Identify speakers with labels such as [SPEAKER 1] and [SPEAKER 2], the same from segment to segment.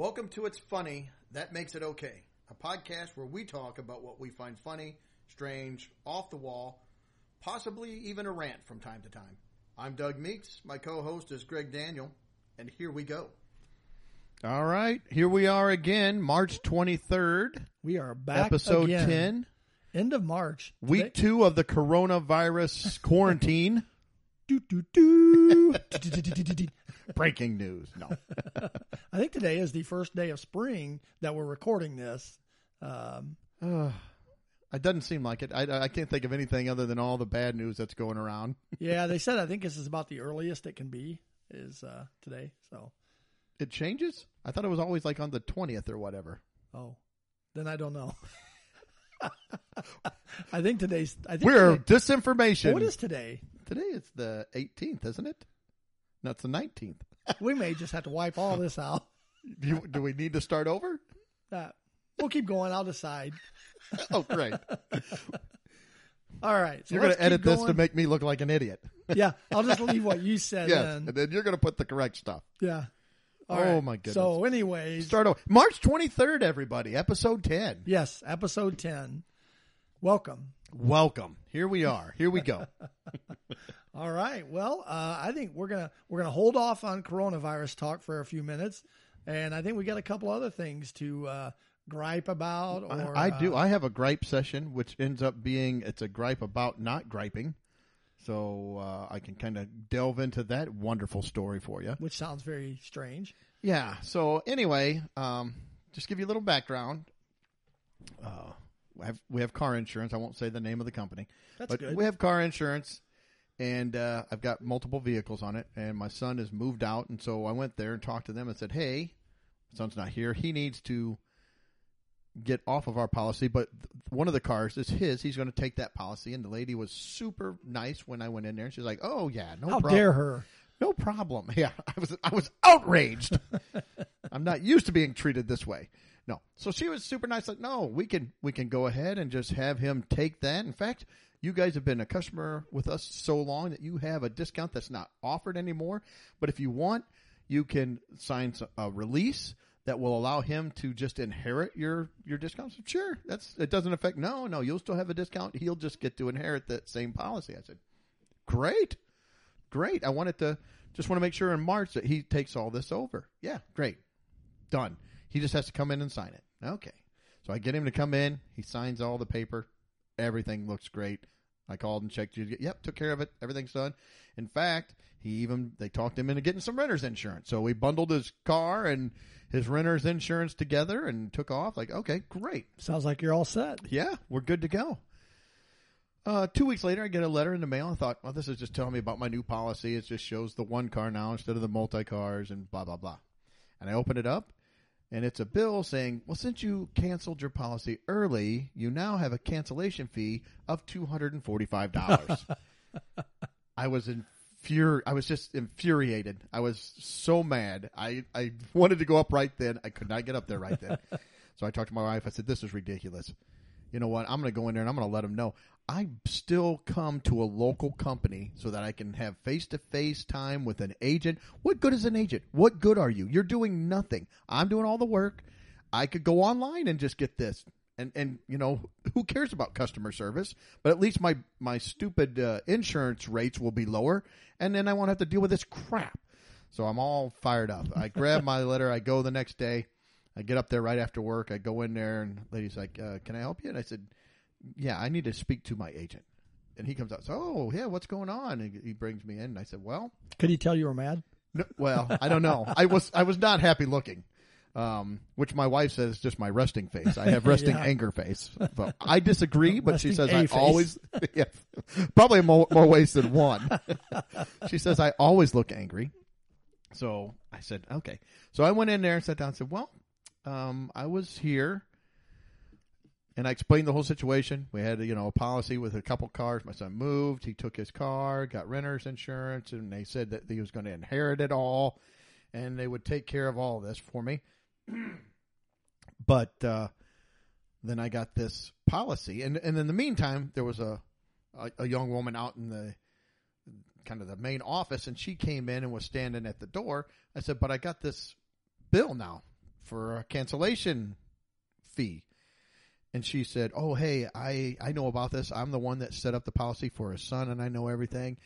[SPEAKER 1] Welcome to It's Funny, That Makes It Okay, a podcast where we talk about what we find funny, strange, off the wall, possibly even a rant from time to time. I'm Doug Meeks. My co-host is Greg Daniel, and here we go. All right, here we are again, March 23rd,
[SPEAKER 2] We are back
[SPEAKER 1] episode
[SPEAKER 2] again.
[SPEAKER 1] 10,
[SPEAKER 2] End of March.
[SPEAKER 1] week
[SPEAKER 2] Today-
[SPEAKER 1] 2 of the coronavirus quarantine. Breaking news. No.
[SPEAKER 2] I think today is the first day of spring that we're recording this. Um,
[SPEAKER 1] Uh, it doesn't seem like it. I, I can't think of anything other than all the bad news that's going around.
[SPEAKER 2] yeah, they said I think this is about the earliest it can be is uh, today. So,
[SPEAKER 1] It changes? I thought it was always like on the 20th or whatever.
[SPEAKER 2] oh, then I don't know. I think today's. I think
[SPEAKER 1] We're
[SPEAKER 2] today-
[SPEAKER 1] disinformation.
[SPEAKER 2] what is today?
[SPEAKER 1] Today it's the 18th, isn't it? No, it's the 19th.
[SPEAKER 2] We may just have to wipe all this out.
[SPEAKER 1] Do, do we need to start over?
[SPEAKER 2] Uh, we'll keep going. I'll decide.
[SPEAKER 1] Oh, great.
[SPEAKER 2] All right. So
[SPEAKER 1] you're going to edit
[SPEAKER 2] keep
[SPEAKER 1] this to make me look like an idiot.
[SPEAKER 2] Yeah, I'll just leave what you said.
[SPEAKER 1] yes.
[SPEAKER 2] then.
[SPEAKER 1] And then you're going to put the correct stuff.
[SPEAKER 2] Yeah. All
[SPEAKER 1] Oh,
[SPEAKER 2] right.
[SPEAKER 1] my goodness.
[SPEAKER 2] So, anyways,
[SPEAKER 1] Start over. March 23rd, everybody. Episode 10.
[SPEAKER 2] yes, episode ten. Welcome.
[SPEAKER 1] Welcome. Here we are. Here we go.
[SPEAKER 2] All right. Well, uh, I think we're gonna we're gonna hold off on coronavirus talk for a few minutes, and I think we got a couple other things to uh, gripe about. Or
[SPEAKER 1] I, I do.
[SPEAKER 2] uh,
[SPEAKER 1] I have a gripe session, which ends up being it's a gripe about not griping. So uh, I can kind of delve into that wonderful story for you.
[SPEAKER 2] which sounds very strange.
[SPEAKER 1] Yeah. So anyway, um, just give you a little background. Uh, we have we have car insurance. I won't say the name of the company,
[SPEAKER 2] That's
[SPEAKER 1] but
[SPEAKER 2] good.
[SPEAKER 1] we have car insurance, and uh, I've got multiple vehicles on it. And my son has moved out, and so I went there and talked to them and said, "Hey, my son's not here. He needs to." get off of our policy, but one of the cars is his. He's going to take that policy. And the lady was super nice when I went in there. And she's like, "Oh yeah, no
[SPEAKER 2] How
[SPEAKER 1] problem,
[SPEAKER 2] dare her?
[SPEAKER 1] no problem." Yeah, I was I was outraged. I'm not used to being treated this way. No, so she was super nice. Like, no, we can we can go ahead and just have him take that. In fact, you guys have been a customer with us so long that you have a discount that's not offered anymore. But if you want, you can sign a release that will allow him to just inherit your your discounts. Sure, that's it doesn't affect. No, no, you'll still have a discount. He'll just get to inherit that same policy. I said, great, great. I wanted to just want to make sure in March that he takes all this over. Yeah, great, done. He just has to come in and sign it. Okay, so I get him to come in. He signs all the paper. Everything looks great. I called and checked. Yep, took care of it. Everything's done. In fact, he even they talked him into getting some renter's insurance. So we bundled his car and his renter's insurance together and took off. Like, okay, great.
[SPEAKER 2] Sounds like you're all set.
[SPEAKER 1] Yeah, we're good to go. Uh, two weeks later, I get a letter in the mail. I thought, well, this is just telling me about my new policy. It just shows the one car now instead of the multi cars and blah, blah, blah. And I open it up, and it's a bill saying, well, since you canceled your policy early, you now have a cancellation fee of $245. I was infuri- I was just infuriated. I was so mad. I, I wanted to go up right then. I could not get up there right then. so I talked to my wife. I said, this is ridiculous. You know what? I'm going to go in there and I'm going to let them know. I still come to a local company so that I can have face to face time with an agent. What good is an agent? What good are you? You're doing nothing. I'm doing all the work. I could go online and just get this. And, and you know who cares about customer service? But at least my my stupid uh, insurance rates will be lower, and then I won't have to deal with this crap. So I'm all fired up. I grab my letter. I go the next day. I get up there right after work. I go in there, and the lady's like, uh, "Can I help you?" And I said, "Yeah, I need to speak to my agent." And he comes out. So, oh yeah, what's going on? And he brings me in. And I said, "Well,
[SPEAKER 2] Could he tell you were mad?
[SPEAKER 1] no, well, I don't know. I was I was not happy looking." Um, which my wife says is just my resting face. I have resting
[SPEAKER 2] Yeah.
[SPEAKER 1] anger face. So I disagree, but she says I
[SPEAKER 2] A-face.
[SPEAKER 1] always, yeah, probably more, more ways than one. she says I always look angry. So I said, okay. So I went in there and sat down and said, well, um, I was here and I explained the whole situation. We had, you know, a policy with a couple cars. My son moved. He took his car, got renter's insurance, and they said that he was going to inherit it all and they would take care of all of this for me. but uh, then I got this policy, and and in the meantime, there was a, a a young woman out in the kind of the main office, and she came in and was standing at the door. I said, "But I got this bill now for a cancellation fee. And she said, "Oh, hey, I I know about this. I'm the one that set up the policy for his son, and I know everything."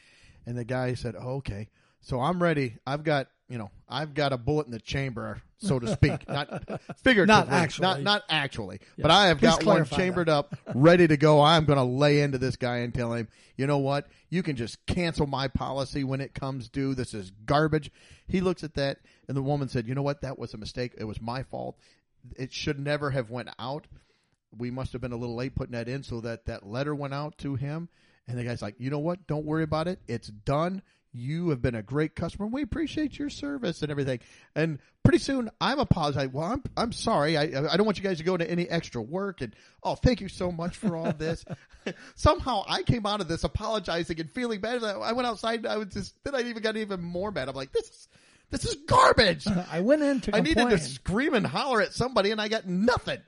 [SPEAKER 1] And the guy said, oh, "Okay, so I'm ready. I've got you know I've got a bullet in the chamber, so to speak, not figuratively,
[SPEAKER 2] Not actually.
[SPEAKER 1] not not actually, but I have
[SPEAKER 2] Please
[SPEAKER 1] got one
[SPEAKER 2] clarify that.
[SPEAKER 1] chambered up, ready to go. I'm going to lay into this guy and tell him, you know what? You can just cancel my policy when it comes due. This is garbage." He looks at that, and the woman said, "You know what? That was a mistake. It was my fault. It should never have went out." We must have been a little late putting that in so that that letter went out to him. And the guy's like you know what? Don't worry about it. It's done. You have been a great customer. We appreciate your service and everything. And pretty soon i'm apologizing. Well i'm i'm sorry. I i don't want you guys to go into any extra work and oh thank you so much for all this. Somehow i came out of this apologizing and feeling bad. I went outside and i was just then i even got even more mad. I'm like this is this is garbage.
[SPEAKER 2] I went in to
[SPEAKER 1] I
[SPEAKER 2] complain.
[SPEAKER 1] needed to scream and holler at somebody, and I got nothing.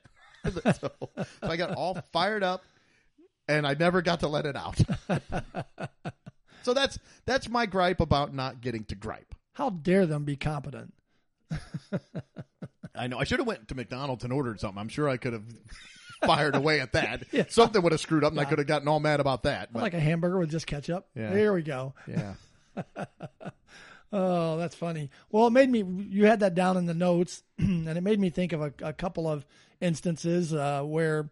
[SPEAKER 1] so, so I got all fired up, and I never got to let it out. so that's that's my gripe about not getting to gripe.
[SPEAKER 2] How dare them be competent?
[SPEAKER 1] I know I should have went to McDonald's and ordered something. I'm sure I could have fired away at that.
[SPEAKER 2] Yeah.
[SPEAKER 1] Something would have screwed up, and I could have gotten all mad about that. But
[SPEAKER 2] Like a hamburger with just ketchup.
[SPEAKER 1] Yeah.
[SPEAKER 2] There we go.
[SPEAKER 1] yeah,
[SPEAKER 2] Oh, that's funny. Well, it made me. You had that down in the notes, and it made me think of a, a couple of instances uh, where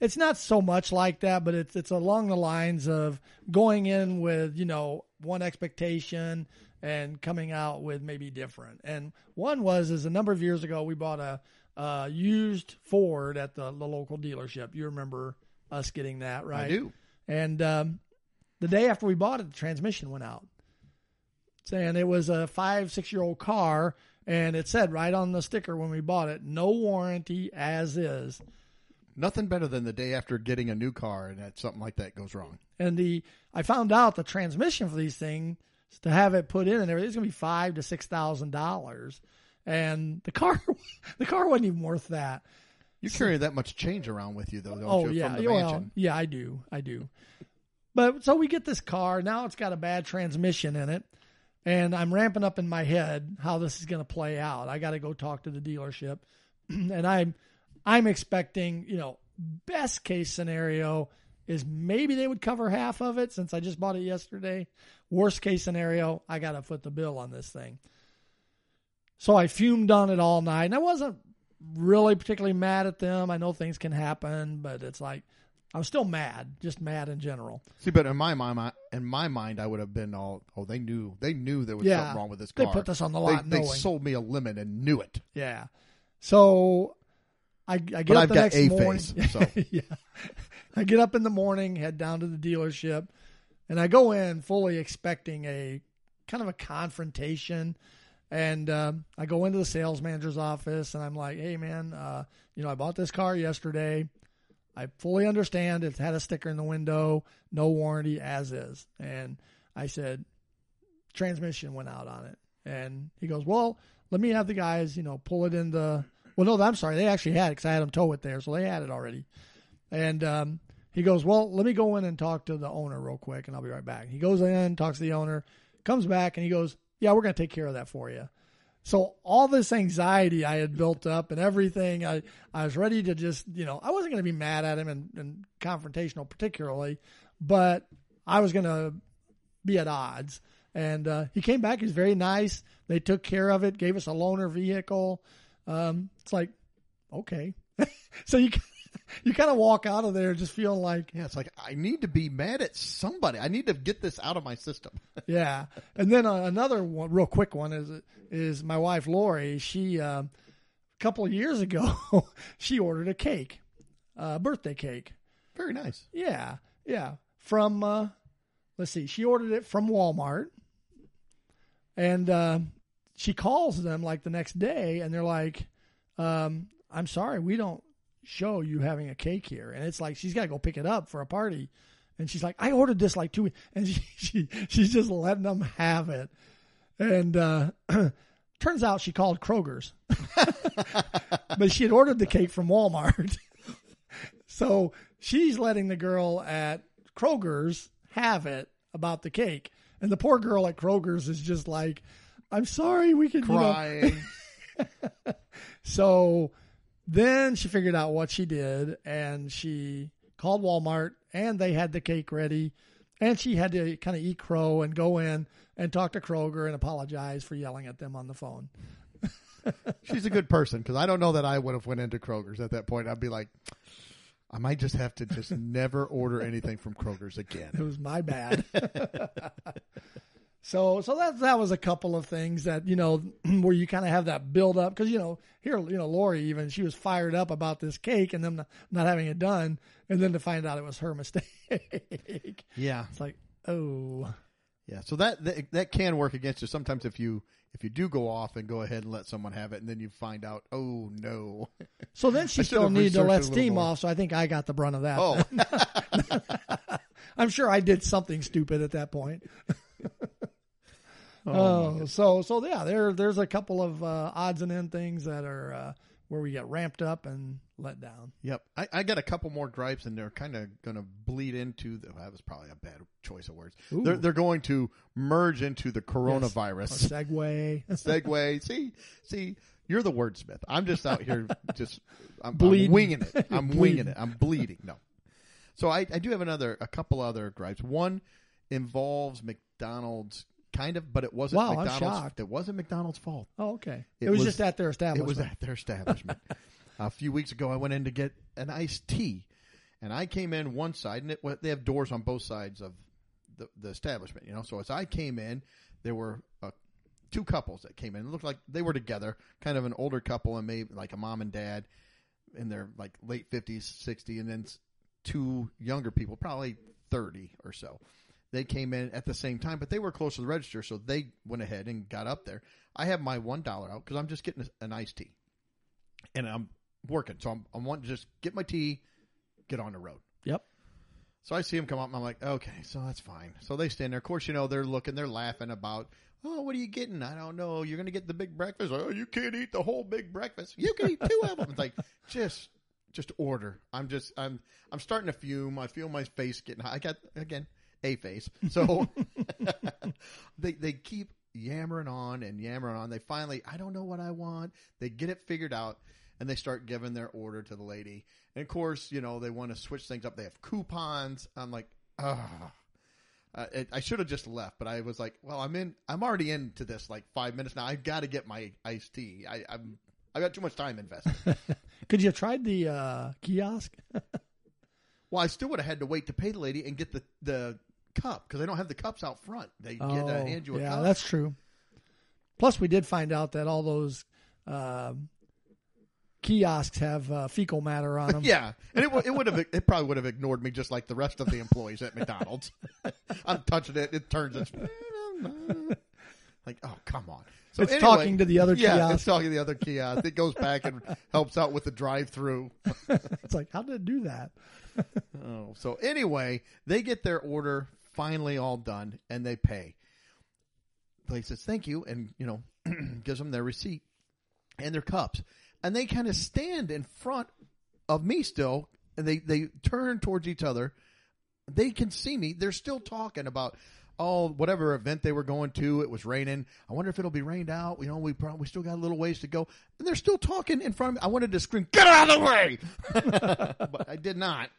[SPEAKER 2] it's not so much like that, but it's it's along the lines of going in with you know one expectation and coming out with maybe different. And one was is a number of years ago we bought a uh, used Ford at the, the local dealership. You remember us getting that, right?
[SPEAKER 1] I do.
[SPEAKER 2] And um, the day after we bought it, the transmission went out. Saying it was a five, six year old car, and it said right on the sticker when we bought it, no warranty as is.
[SPEAKER 1] Nothing better than the day after getting a new car and that something like that goes wrong.
[SPEAKER 2] And the I found out the transmission for these things to have it put in and everything is gonna be five to six thousand dollars. And the car the car wasn't even worth that.
[SPEAKER 1] You carry that much change around with you, though, don't
[SPEAKER 2] oh
[SPEAKER 1] you?
[SPEAKER 2] yeah,
[SPEAKER 1] From the
[SPEAKER 2] well, yeah, I do, I do. But so we get this car now; it's got a bad transmission in it, and I'm ramping up in my head how this is going to play out. I got to go talk to the dealership, and I'm I'm expecting you know best case scenario is maybe they would cover half of it since I just bought it yesterday. Worst case scenario, I got to foot the bill on this thing. So I fumed on it all night, and I wasn't really particularly mad at them. I know things can happen, but it's like I was still mad, just mad in general.
[SPEAKER 1] See, but in my mind, in my mind, I would have been all, "Oh, they knew, they knew there was
[SPEAKER 2] Yeah.
[SPEAKER 1] something wrong with this car.
[SPEAKER 2] They put this on the lot
[SPEAKER 1] they
[SPEAKER 2] knowing.
[SPEAKER 1] sold me a lemon and knew it."
[SPEAKER 2] Yeah. So I, I get
[SPEAKER 1] But
[SPEAKER 2] up
[SPEAKER 1] I've
[SPEAKER 2] the next
[SPEAKER 1] a
[SPEAKER 2] morning.
[SPEAKER 1] face, so.
[SPEAKER 2] yeah. I get up in the morning, head down to the dealership, and I go in fully expecting a kind of a confrontation. And um, I go into the sales manager's office, and I'm like, "Hey, man, uh, you know, I bought this car yesterday. I fully understand it had a sticker in the window, no warranty as is." And I said, transmission went out on it. And he goes, well, let me have the guys, you know, pull it in the. Well, no, I'm sorry. They actually had it because I had them tow it there, so they had it already. And um, he goes, well, let me go in and talk to the owner real quick, and I'll be right back. He goes in, talks to the owner, comes back, and he goes, yeah, we're going to take care of that for you. So all this anxiety I had built up and everything, I, I was ready to just, you know, I wasn't going to be mad at him and, and confrontational particularly, but I was going to be at odds. And uh, he came back. He's very nice. They took care of it. Gave us a loaner vehicle. Um, it's like, okay. so you you kind of walk out of there just feeling like,
[SPEAKER 1] Yeah, it's like I need to be mad at somebody. I need to get this out of my system.
[SPEAKER 2] yeah. And then uh, another one, real quick one is is my wife Lori. She uh, a couple of years ago she ordered a cake, a birthday cake.
[SPEAKER 1] Very nice.
[SPEAKER 2] Yeah, yeah. From uh, let's see, she ordered it from Walmart, and uh, she calls them like the next day, and they're like, um, "I'm sorry, we don't show you having a cake here." And it's like she's got to go pick it up for a party, and she's like, "I ordered this like two weeks," and she, she she's just letting them have it, and. uh Turns out she called Kroger's, but she had ordered the cake from Walmart. So she's letting the girl at Kroger's have it about the cake. And the poor girl at Kroger's is just like, I'm sorry, we can, you know,
[SPEAKER 1] Crying.
[SPEAKER 2] so then she figured out what she did and she called Walmart and they had the cake ready. And she had to kind of eat crow and go in and talk to Kroger and apologize for yelling at them on the phone.
[SPEAKER 1] She's a good person because I don't know that I would have went into Kroger's at that point. I'd be like, I might just have to just never order anything from Kroger's again.
[SPEAKER 2] It was my bad. so so that that was a couple of things that you know where you kind of have that build up because you know here you know Lori even she was fired up about this cake and them not, having it done and then to find out it was her mistake.
[SPEAKER 1] Yeah,
[SPEAKER 2] it's like oh
[SPEAKER 1] yeah. So that, that that can work against you sometimes if you if you do go off and go ahead and let someone have it, and then you find out, oh no,
[SPEAKER 2] so then she still needed to let
[SPEAKER 1] it a little
[SPEAKER 2] steam
[SPEAKER 1] more.
[SPEAKER 2] off so I think I got the brunt of that.
[SPEAKER 1] oh,
[SPEAKER 2] I'm sure I did something stupid at that point.
[SPEAKER 1] Oh,
[SPEAKER 2] Oh, so so yeah, there there's a couple of uh, odds and end things that are uh, where we get ramped up and let down.
[SPEAKER 1] Yep, I, I got a couple more gripes, and they're kind of going to bleed into. The, that was probably a bad choice of words.
[SPEAKER 2] Ooh.
[SPEAKER 1] They're they're going to merge into the
[SPEAKER 2] Or
[SPEAKER 1] coronavirus.
[SPEAKER 2] segue.
[SPEAKER 1] Segue. see, see, you're the wordsmith. I'm just out here, just I'm, I'm winging it. I'm winging it. I'm bleeding. No. So I, I do have another, a couple other gripes. One involves McDonald's, kind of, but it wasn't
[SPEAKER 2] Wow, I'm
[SPEAKER 1] McDonald's.
[SPEAKER 2] shocked.
[SPEAKER 1] It wasn't McDonald's fault.
[SPEAKER 2] Oh, okay. It,
[SPEAKER 1] It
[SPEAKER 2] was,
[SPEAKER 1] was-
[SPEAKER 2] just at their establishment.
[SPEAKER 1] It was at their establishment. a few weeks ago, I went in to get an iced tea, and I came in one side, and it, they have doors on both sides of the, the establishment. You know, so as I came in, there were uh, two couples that came in. It looked like they were together, kind of an older couple, and maybe like a mom and dad in their like late fifties, sixty, and then two younger people, probably thirty or so. They came in at the same time, but they were close to the register, so they went ahead and got up there. I have my one dollar out because I'm just getting an iced tea, and I'm working, so I'm I want to just get my tea, get on the road.
[SPEAKER 2] Yep.
[SPEAKER 1] So I see him come up, and I'm like, okay, so that's fine. So they stand there. Of course, you know they're looking, they're laughing about, oh, what are you getting? I don't know. You're gonna get the big breakfast. Oh, you can't eat the whole big breakfast. You can eat two of them. It's like just, just order. I'm just, I'm, I'm starting to fume. I feel my face getting hot. I got again a face. So they they keep yammering on and yammering on. They finally, I don't know what I want. They get it figured out, and they start giving their order to the lady. And of course, you know they want to switch things up. They have coupons. I'm like, ah. Uh, it, I should have just left, but I was like, "Well, I'm in. I'm already into this like five minutes now. I've got to get my iced tea. I, I'm. I got too much time invested.
[SPEAKER 2] Could you have tried the uh, kiosk?
[SPEAKER 1] well, I still would have had to wait to pay the lady and get the the cup because they don't have the cups out front. They get uh, hand you a
[SPEAKER 2] Oh, yeah,
[SPEAKER 1] cup.
[SPEAKER 2] that's true. Plus, we did find out that all those um kiosks have uh, fecal matter on them.
[SPEAKER 1] Yeah, and it, would- it would have it probably would have ignored me just like the rest of the employees at McDonald's. I'm touching it, it turns its like, oh come on. So
[SPEAKER 2] It's
[SPEAKER 1] anyway,
[SPEAKER 2] talking to the other
[SPEAKER 1] yeah,
[SPEAKER 2] kiosk.
[SPEAKER 1] it's talking to the other kiosk. It goes back and helps out with the drive-through.
[SPEAKER 2] It's like, how did it do that?
[SPEAKER 1] Oh, so anyway, they get their order finally all done and they pay. The lady says thank you and you know gives them their receipt and their cups, and they kind of stand in front of me still, and they they turn towards each other. They can see me. They're still talking about. Oh, whatever event they were going to, it was raining. I wonder if it'll be rained out. You know, we probably we still got a little ways to go, and they're still talking in front of me. I wanted to scream, "Get out of the way!" but I did not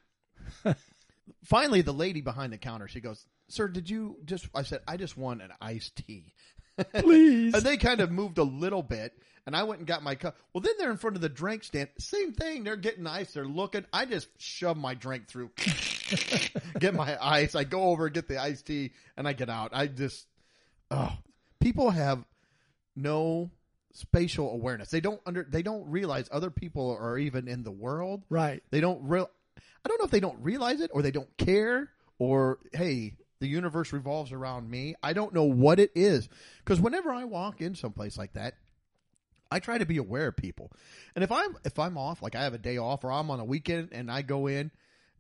[SPEAKER 1] finally the lady behind the counter she goes sir did you just i said i just want an iced tea.
[SPEAKER 2] Please.
[SPEAKER 1] and they kind of moved a little bit and i went and got my cup. Well then they're in front of the drink stand. Same thing. They're getting ice. They're looking. I just shove my drink through get my ice. I go over get the iced tea and i get out. I just oh people have no spatial awareness. They don't under they don't realize other people are even in the world.
[SPEAKER 2] Right.
[SPEAKER 1] they don't real. I don't know if they don't realize it or they don't care or hey, the universe revolves around me. I don't know what it is because whenever I walk in someplace like that, I try to be aware of people. And if I'm if I'm off, like I have a day off or I'm on a weekend and I go in,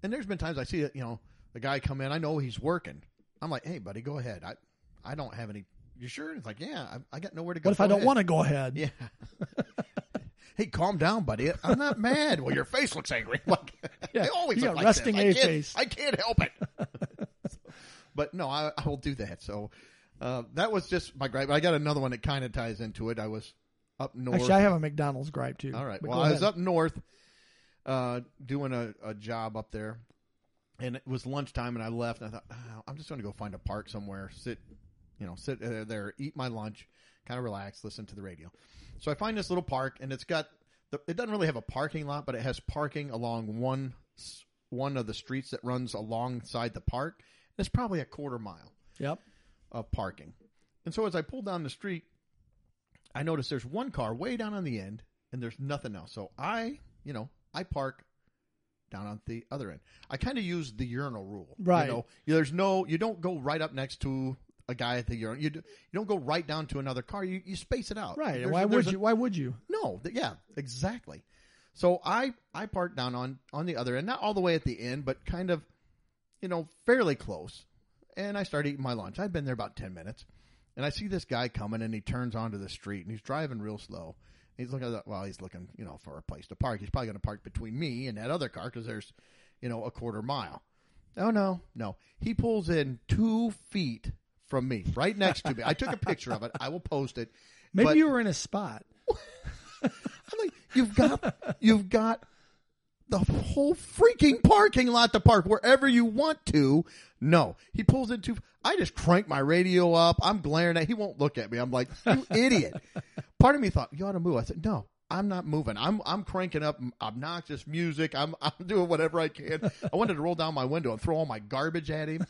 [SPEAKER 1] and there's been times I see it, you know the guy come in, I know he's working. I'm like, hey, buddy, go ahead. I I don't have any. You sure? It's like, yeah, I, I got nowhere to go.
[SPEAKER 2] What if I don't want to go ahead?
[SPEAKER 1] Yeah. Hey, calm down, buddy. I'm not mad. Well, your face looks angry. Like,
[SPEAKER 2] Yeah,
[SPEAKER 1] I always look like
[SPEAKER 2] resting
[SPEAKER 1] this. I
[SPEAKER 2] face.
[SPEAKER 1] I can't help it. but no, I, I will do that. So uh, that was just my gripe. I got another one that kind of ties into it. I was up north.
[SPEAKER 2] Actually, I have a McDonald's gripe too.
[SPEAKER 1] All right.
[SPEAKER 2] But
[SPEAKER 1] Well, I was up north uh, doing a, a job up there, and it was lunchtime, and I left. And I thought, oh, I'm just going to go find a park somewhere, sit, you know, sit uh, there, eat my lunch, kind of relax, listen to the radio. So I find this little park, and it's got the, it doesn't really have a parking lot, but it has parking along one one of the streets that runs alongside the park. It's probably a quarter mile
[SPEAKER 2] Yep.
[SPEAKER 1] of parking. And so as I pull down the street, I notice there's one car way down on the end and there's nothing else. So I, you know, I park down on the other end. I kind of use the urinal rule.
[SPEAKER 2] Right.
[SPEAKER 1] You know, there's no, you don't go right up next to a guy at the urinal. You, do, you don't go right down to another car. You, you space it out.
[SPEAKER 2] Right.
[SPEAKER 1] There's-
[SPEAKER 2] why would
[SPEAKER 1] a-
[SPEAKER 2] you? Why would you?
[SPEAKER 1] no, th- yeah, exactly. So I I parked down on on the other end, not all the way at the end, but kind of, you know, fairly close. And I start eating my lunch. I'd been there about ten minutes, and I see this guy coming, and he turns onto the street, and he's driving real slow. He's looking at the, well, he's looking, you know, for a place to park. He's probably going to park between me and that other car because there's, you know, a quarter mile. Oh no, no. He pulls in two feet from me, right next to me. I took a picture of it. I will post it.
[SPEAKER 2] Maybe
[SPEAKER 1] But-
[SPEAKER 2] you were in a spot.
[SPEAKER 1] I'm like, you've got, you've got the whole freaking parking lot to park wherever you want to. No, he pulls into. I just crank my radio up. I'm glaring at. He won't look at me. I'm like, you idiot. Part of me thought you ought to move. I said, no, I'm not moving. I'm I'm cranking up obnoxious music. I'm I'm doing whatever I can. I wanted to roll down my window and throw all my garbage at him.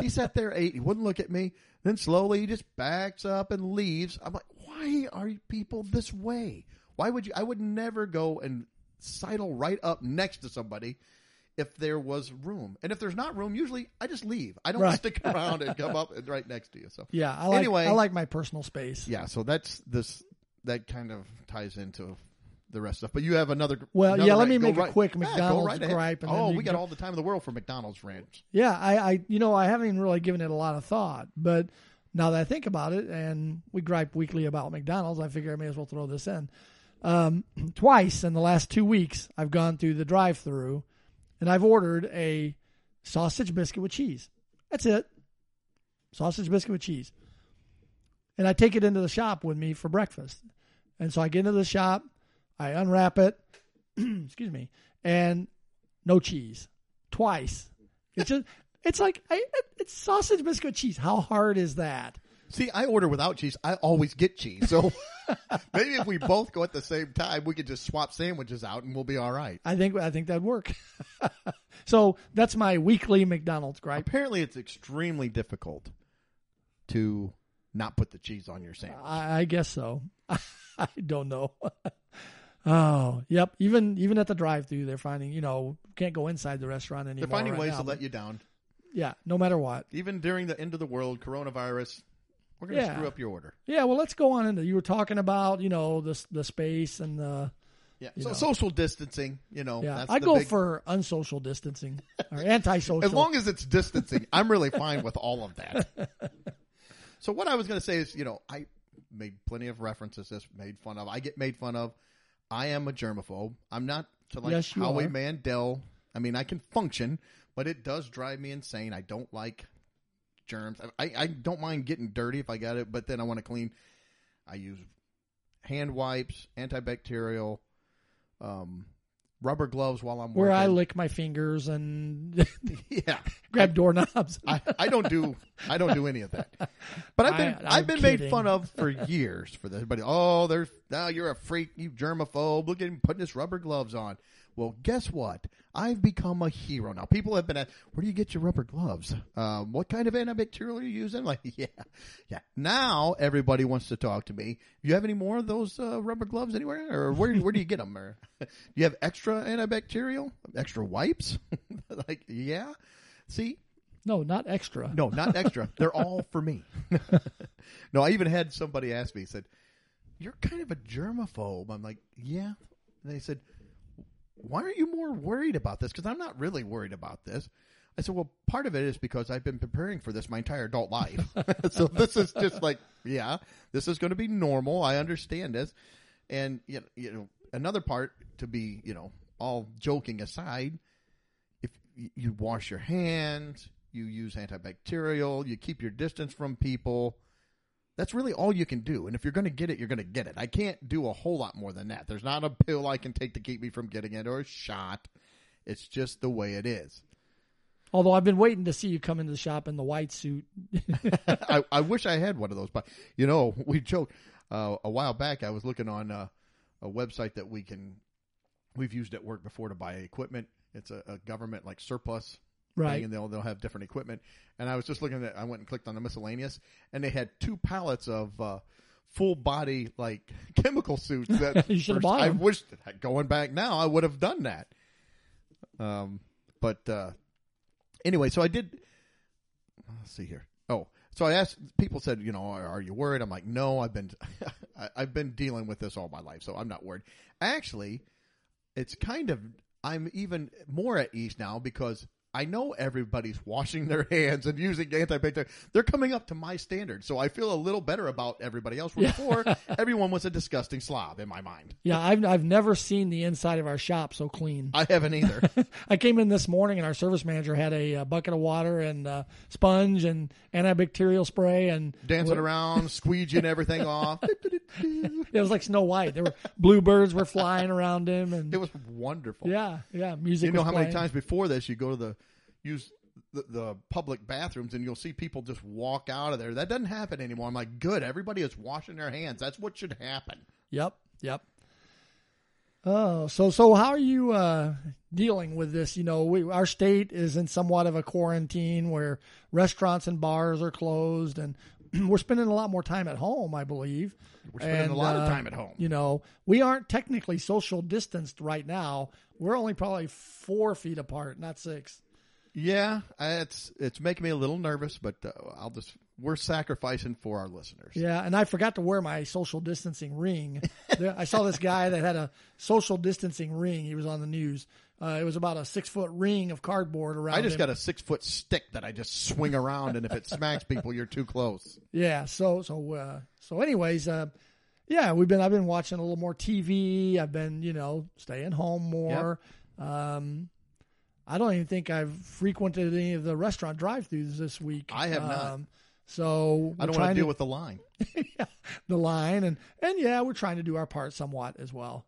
[SPEAKER 1] He sat there, ate. He wouldn't look at me. Then slowly he just backs up and leaves. I'm like, why are people this way? Why would you? I would never go and sidle right up next to somebody if there was room. And if there's not room, usually I just leave. I don't
[SPEAKER 2] Right.
[SPEAKER 1] stick around and come up and right next to you. So
[SPEAKER 2] Yeah. I like.
[SPEAKER 1] Anyway.
[SPEAKER 2] I like my personal space.
[SPEAKER 1] yeah, so that's this. That kind of ties into the rest of stuff. But you have another.
[SPEAKER 2] Well,
[SPEAKER 1] another
[SPEAKER 2] yeah, let me make a
[SPEAKER 1] right-
[SPEAKER 2] quick
[SPEAKER 1] Yeah,
[SPEAKER 2] McDonald's
[SPEAKER 1] right
[SPEAKER 2] gripe and
[SPEAKER 1] oh, we got
[SPEAKER 2] go-
[SPEAKER 1] all the time in the world for McDonald's rants.
[SPEAKER 2] Yeah, I, I, you know, I haven't even really given it a lot of thought, but now that I think about it, and we gripe weekly about McDonald's, I figure I may as well throw this in. Um, twice in the last two weeks, I've gone through the drive-through, and I've ordered a sausage biscuit with cheese. That's it, sausage biscuit with cheese, and I take it into the shop with me for breakfast. And so I get into the shop, I unwrap it, excuse me, and no cheese. Twice. It's just it's like I, it's sausage biscuit cheese. How hard is that?
[SPEAKER 1] See, I order without cheese. I always get cheese. So maybe if we both go at the same time, we could just swap sandwiches out and we'll be all right.
[SPEAKER 2] I think I think that'd work. so that's my weekly McDonald's gripe.
[SPEAKER 1] Apparently, it's extremely difficult to not put the cheese on your sandwich.
[SPEAKER 2] I, I guess so. I don't know. oh, yep. Even even at the drive-through, they're finding you know can't go inside the restaurant anymore.
[SPEAKER 1] They're finding
[SPEAKER 2] right
[SPEAKER 1] ways
[SPEAKER 2] now,
[SPEAKER 1] to let you down.
[SPEAKER 2] Yeah, no matter what.
[SPEAKER 1] Even during the end of the world, coronavirus, we're going to
[SPEAKER 2] Yeah.
[SPEAKER 1] screw up your order.
[SPEAKER 2] Yeah, well, let's go on into. You were talking about you know the the space and the
[SPEAKER 1] Yeah.
[SPEAKER 2] You
[SPEAKER 1] So
[SPEAKER 2] know.
[SPEAKER 1] social distancing, you know.
[SPEAKER 2] yeah. I go
[SPEAKER 1] big-
[SPEAKER 2] for unsocial distancing or antisocial.
[SPEAKER 1] As long as it's distancing, I'm really fine with all of that. So what I was going to say is, you know, I made plenty of references. This made fun of. I get made fun of. I am a germaphobe. I'm not to like
[SPEAKER 2] Yes,
[SPEAKER 1] Howie
[SPEAKER 2] are.
[SPEAKER 1] Mandel. I mean, I can function, but it does drive me insane. I don't like germs. I, I don't mind getting dirty if I got it, but then I want to clean. I use hand wipes, antibacterial, um, rubber gloves while I'm
[SPEAKER 2] where
[SPEAKER 1] working.
[SPEAKER 2] I lick my fingers and
[SPEAKER 1] yeah,
[SPEAKER 2] grab doorknobs.
[SPEAKER 1] I, I don't do I don't do any of that. But I've been
[SPEAKER 2] I-
[SPEAKER 1] I've been made fun of for years for this. But oh, there's now you're a freak, you germaphobe. Look at him putting his rubber gloves on. Well, guess what? I've become a hero now. People have been at, where do you get your rubber gloves? Um, what kind of antibacterial are you using? Like, yeah, yeah. Now everybody wants to talk to me. Do you have any more of those uh, rubber gloves anywhere, or where where do you get them? Or do you have extra antibacterial, extra wipes? like, yeah. See,
[SPEAKER 2] no, not extra.
[SPEAKER 1] no, not extra. They're all for me. no, I even had somebody ask me, said, You're kind of a germaphobe. I'm like, Yeah. And they said, Why aren't you more worried about this? Because I'm not really worried about this. I said, Well, part of it is because I've been preparing for this my entire adult life. so this is just like, yeah, this is going to be normal. I understand this. And, you know, you know, another part to be, you know, all joking aside, if you wash your hands, you use antibacterial, you keep your distance from people, That's really all you can do. And if you're going to get it, you're going to get it. I can't do a whole lot more than that. There's not a pill I can take to keep me from getting it or a shot. It's just the way it is.
[SPEAKER 2] Although I've been waiting to see you come into the shop in the white suit.
[SPEAKER 1] I, I wish I had one of those, but you know, we joked uh, a while back. I was looking on uh, a website that we can we've used at work before to buy equipment. It's a, a government like surplus
[SPEAKER 2] Right.
[SPEAKER 1] thing, and they'll they'll have different equipment. And I was just looking at. I went and clicked on the miscellaneous, and they had two pallets of uh, full body like chemical suits. That
[SPEAKER 2] You
[SPEAKER 1] first-
[SPEAKER 2] bought
[SPEAKER 1] I wish going back now I would have done that. Um, but uh, anyway, so I did. Let's see here. Oh, so I asked. People said, you know, are, are you worried? I'm like, no. I've been, I- I've been dealing with this all my life, so I'm not worried. Actually, it's kind of. I'm even more at ease now because I know everybody's washing their hands and using antibacterial. They're coming up to my standard, so I feel a little better about everybody else. Where Before, everyone was a disgusting slob in my mind.
[SPEAKER 2] Yeah, I've I've never seen the inside of our shop so clean.
[SPEAKER 1] I haven't either.
[SPEAKER 2] I came in this morning and our service manager had a, uh bucket of water and uh, sponge and antibacterial spray and
[SPEAKER 1] Dancing around, squeegeeing everything off.
[SPEAKER 2] it was like Snow White. There were bluebirds were flying around him and
[SPEAKER 1] It was wonderful.
[SPEAKER 2] yeah, yeah, music.
[SPEAKER 1] You know how many times before this you go to the use the, the public bathrooms and you'll see people just walk out of there. That doesn't happen anymore. I'm like, good. Everybody is washing their hands. That's what should happen.
[SPEAKER 2] Yep, yep. Oh, so so how are you uh, dealing with this? You know, we, our state is in somewhat of a quarantine where restaurants and bars are closed, and we're spending a lot more time at home. I believe
[SPEAKER 1] We're spending
[SPEAKER 2] And,
[SPEAKER 1] a lot
[SPEAKER 2] uh,
[SPEAKER 1] of time at home.
[SPEAKER 2] You know, we aren't technically social distanced right now. We're only probably four feet apart, not six.
[SPEAKER 1] Yeah, it's it's making me a little nervous, but uh, I'll just we're sacrificing for our listeners.
[SPEAKER 2] Yeah, and I forgot to wear my social distancing ring. I saw this guy that had a social distancing ring. He was on the news. Uh, it was about a six foot ring of cardboard around.
[SPEAKER 1] I just
[SPEAKER 2] him.
[SPEAKER 1] got a six foot stick that I just swing around, and if it smacks people, you're too close.
[SPEAKER 2] Yeah. So so uh, so anyways, uh, yeah, we've been I've been watching a little more TV. I've been you know staying home more. Um, I don't even think I've frequented any of the restaurant drive-throughs this week.
[SPEAKER 1] I have not.
[SPEAKER 2] Um, so
[SPEAKER 1] I don't want to deal with the line.
[SPEAKER 2] the line and and yeah, we're trying to do our part somewhat as well.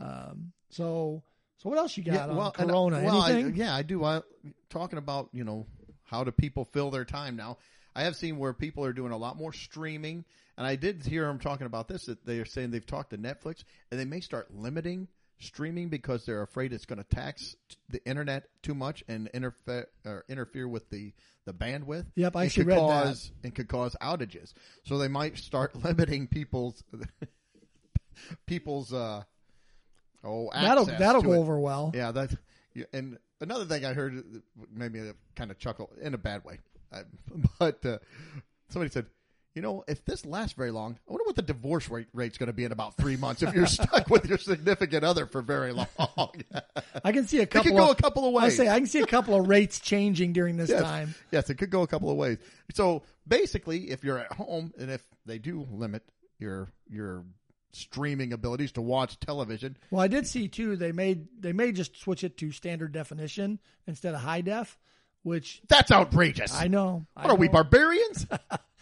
[SPEAKER 2] Um, so so what else you got on
[SPEAKER 1] and, uh,
[SPEAKER 2] Corona?
[SPEAKER 1] well, I-
[SPEAKER 2] Anything?
[SPEAKER 1] yeah, I do. I, talking about you know how do people fill their time now? I have seen where people are doing a lot more streaming, and I did hear them talking about this. That they are saying they've talked to Netflix, and they may start limiting streaming because they're afraid it's going to tax the internet too much and interfere or interfere with the the bandwidth.
[SPEAKER 2] Yep, I
[SPEAKER 1] and
[SPEAKER 2] actually
[SPEAKER 1] could
[SPEAKER 2] read that.
[SPEAKER 1] cause, and could cause outages. So they might start limiting people's people's uh oh
[SPEAKER 2] that'll that'll go
[SPEAKER 1] it.
[SPEAKER 2] over well.
[SPEAKER 1] Yeah, that. And another thing I heard made me kind of chuckle in a bad way, I, but uh, somebody said, "You know, if this lasts very long, I wonder what the divorce rate rate's going to be in about three months if you're stuck with your significant other for very long."
[SPEAKER 2] I can see a
[SPEAKER 1] it
[SPEAKER 2] couple.
[SPEAKER 1] could go
[SPEAKER 2] of,
[SPEAKER 1] a couple of ways.
[SPEAKER 2] I say I can see a couple of rates changing during this
[SPEAKER 1] yes,
[SPEAKER 2] time.
[SPEAKER 1] yes, it could go a couple of ways. So basically, if you're at home and if they do limit your your streaming abilities to watch television,
[SPEAKER 2] Well, I did see too. They made they may just switch it to standard definition instead of high def, which
[SPEAKER 1] that's outrageous.
[SPEAKER 2] I know.
[SPEAKER 1] what are we barbarians?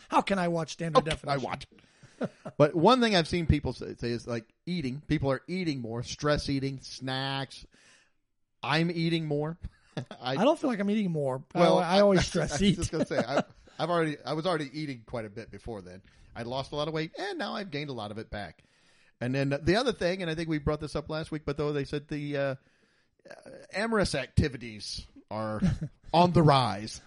[SPEAKER 2] How can I watch standard definition?
[SPEAKER 1] I watch. but one thing I've seen people say, say is like eating. People are eating more, stress eating, snacks. I'm eating more. I,
[SPEAKER 2] I don't feel like I'm eating more.
[SPEAKER 1] well,
[SPEAKER 2] I, I always
[SPEAKER 1] I
[SPEAKER 2] stress
[SPEAKER 1] was
[SPEAKER 2] eat.
[SPEAKER 1] just gonna say I, I've already I was already eating quite a bit before then. I lost a lot of weight, and now I've gained a lot of it back. And then the other thing, and I think we brought this up last week, but though they said the uh, uh, amorous activities are on the rise,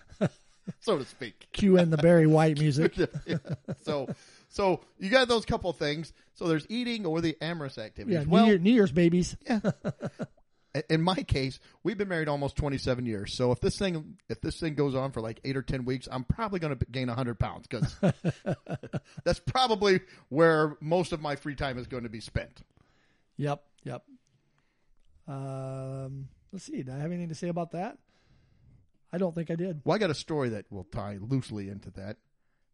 [SPEAKER 1] so to speak.
[SPEAKER 2] Cue in the Barry White music.
[SPEAKER 1] so so you got those couple things. So there's eating or the amorous activities.
[SPEAKER 2] Yeah, New, Year, New Year's babies. Yeah.
[SPEAKER 1] in my case, we've been married almost 27 years. So if this thing if this thing goes on for like eight or 10 weeks, I'm probably going to gain 100 pounds because that's probably where most of my free time is going to be spent.
[SPEAKER 2] Yep, yep. Um, let's see. Do I have anything to say about that? I don't think I did.
[SPEAKER 1] Well, I got a story that will tie loosely into that.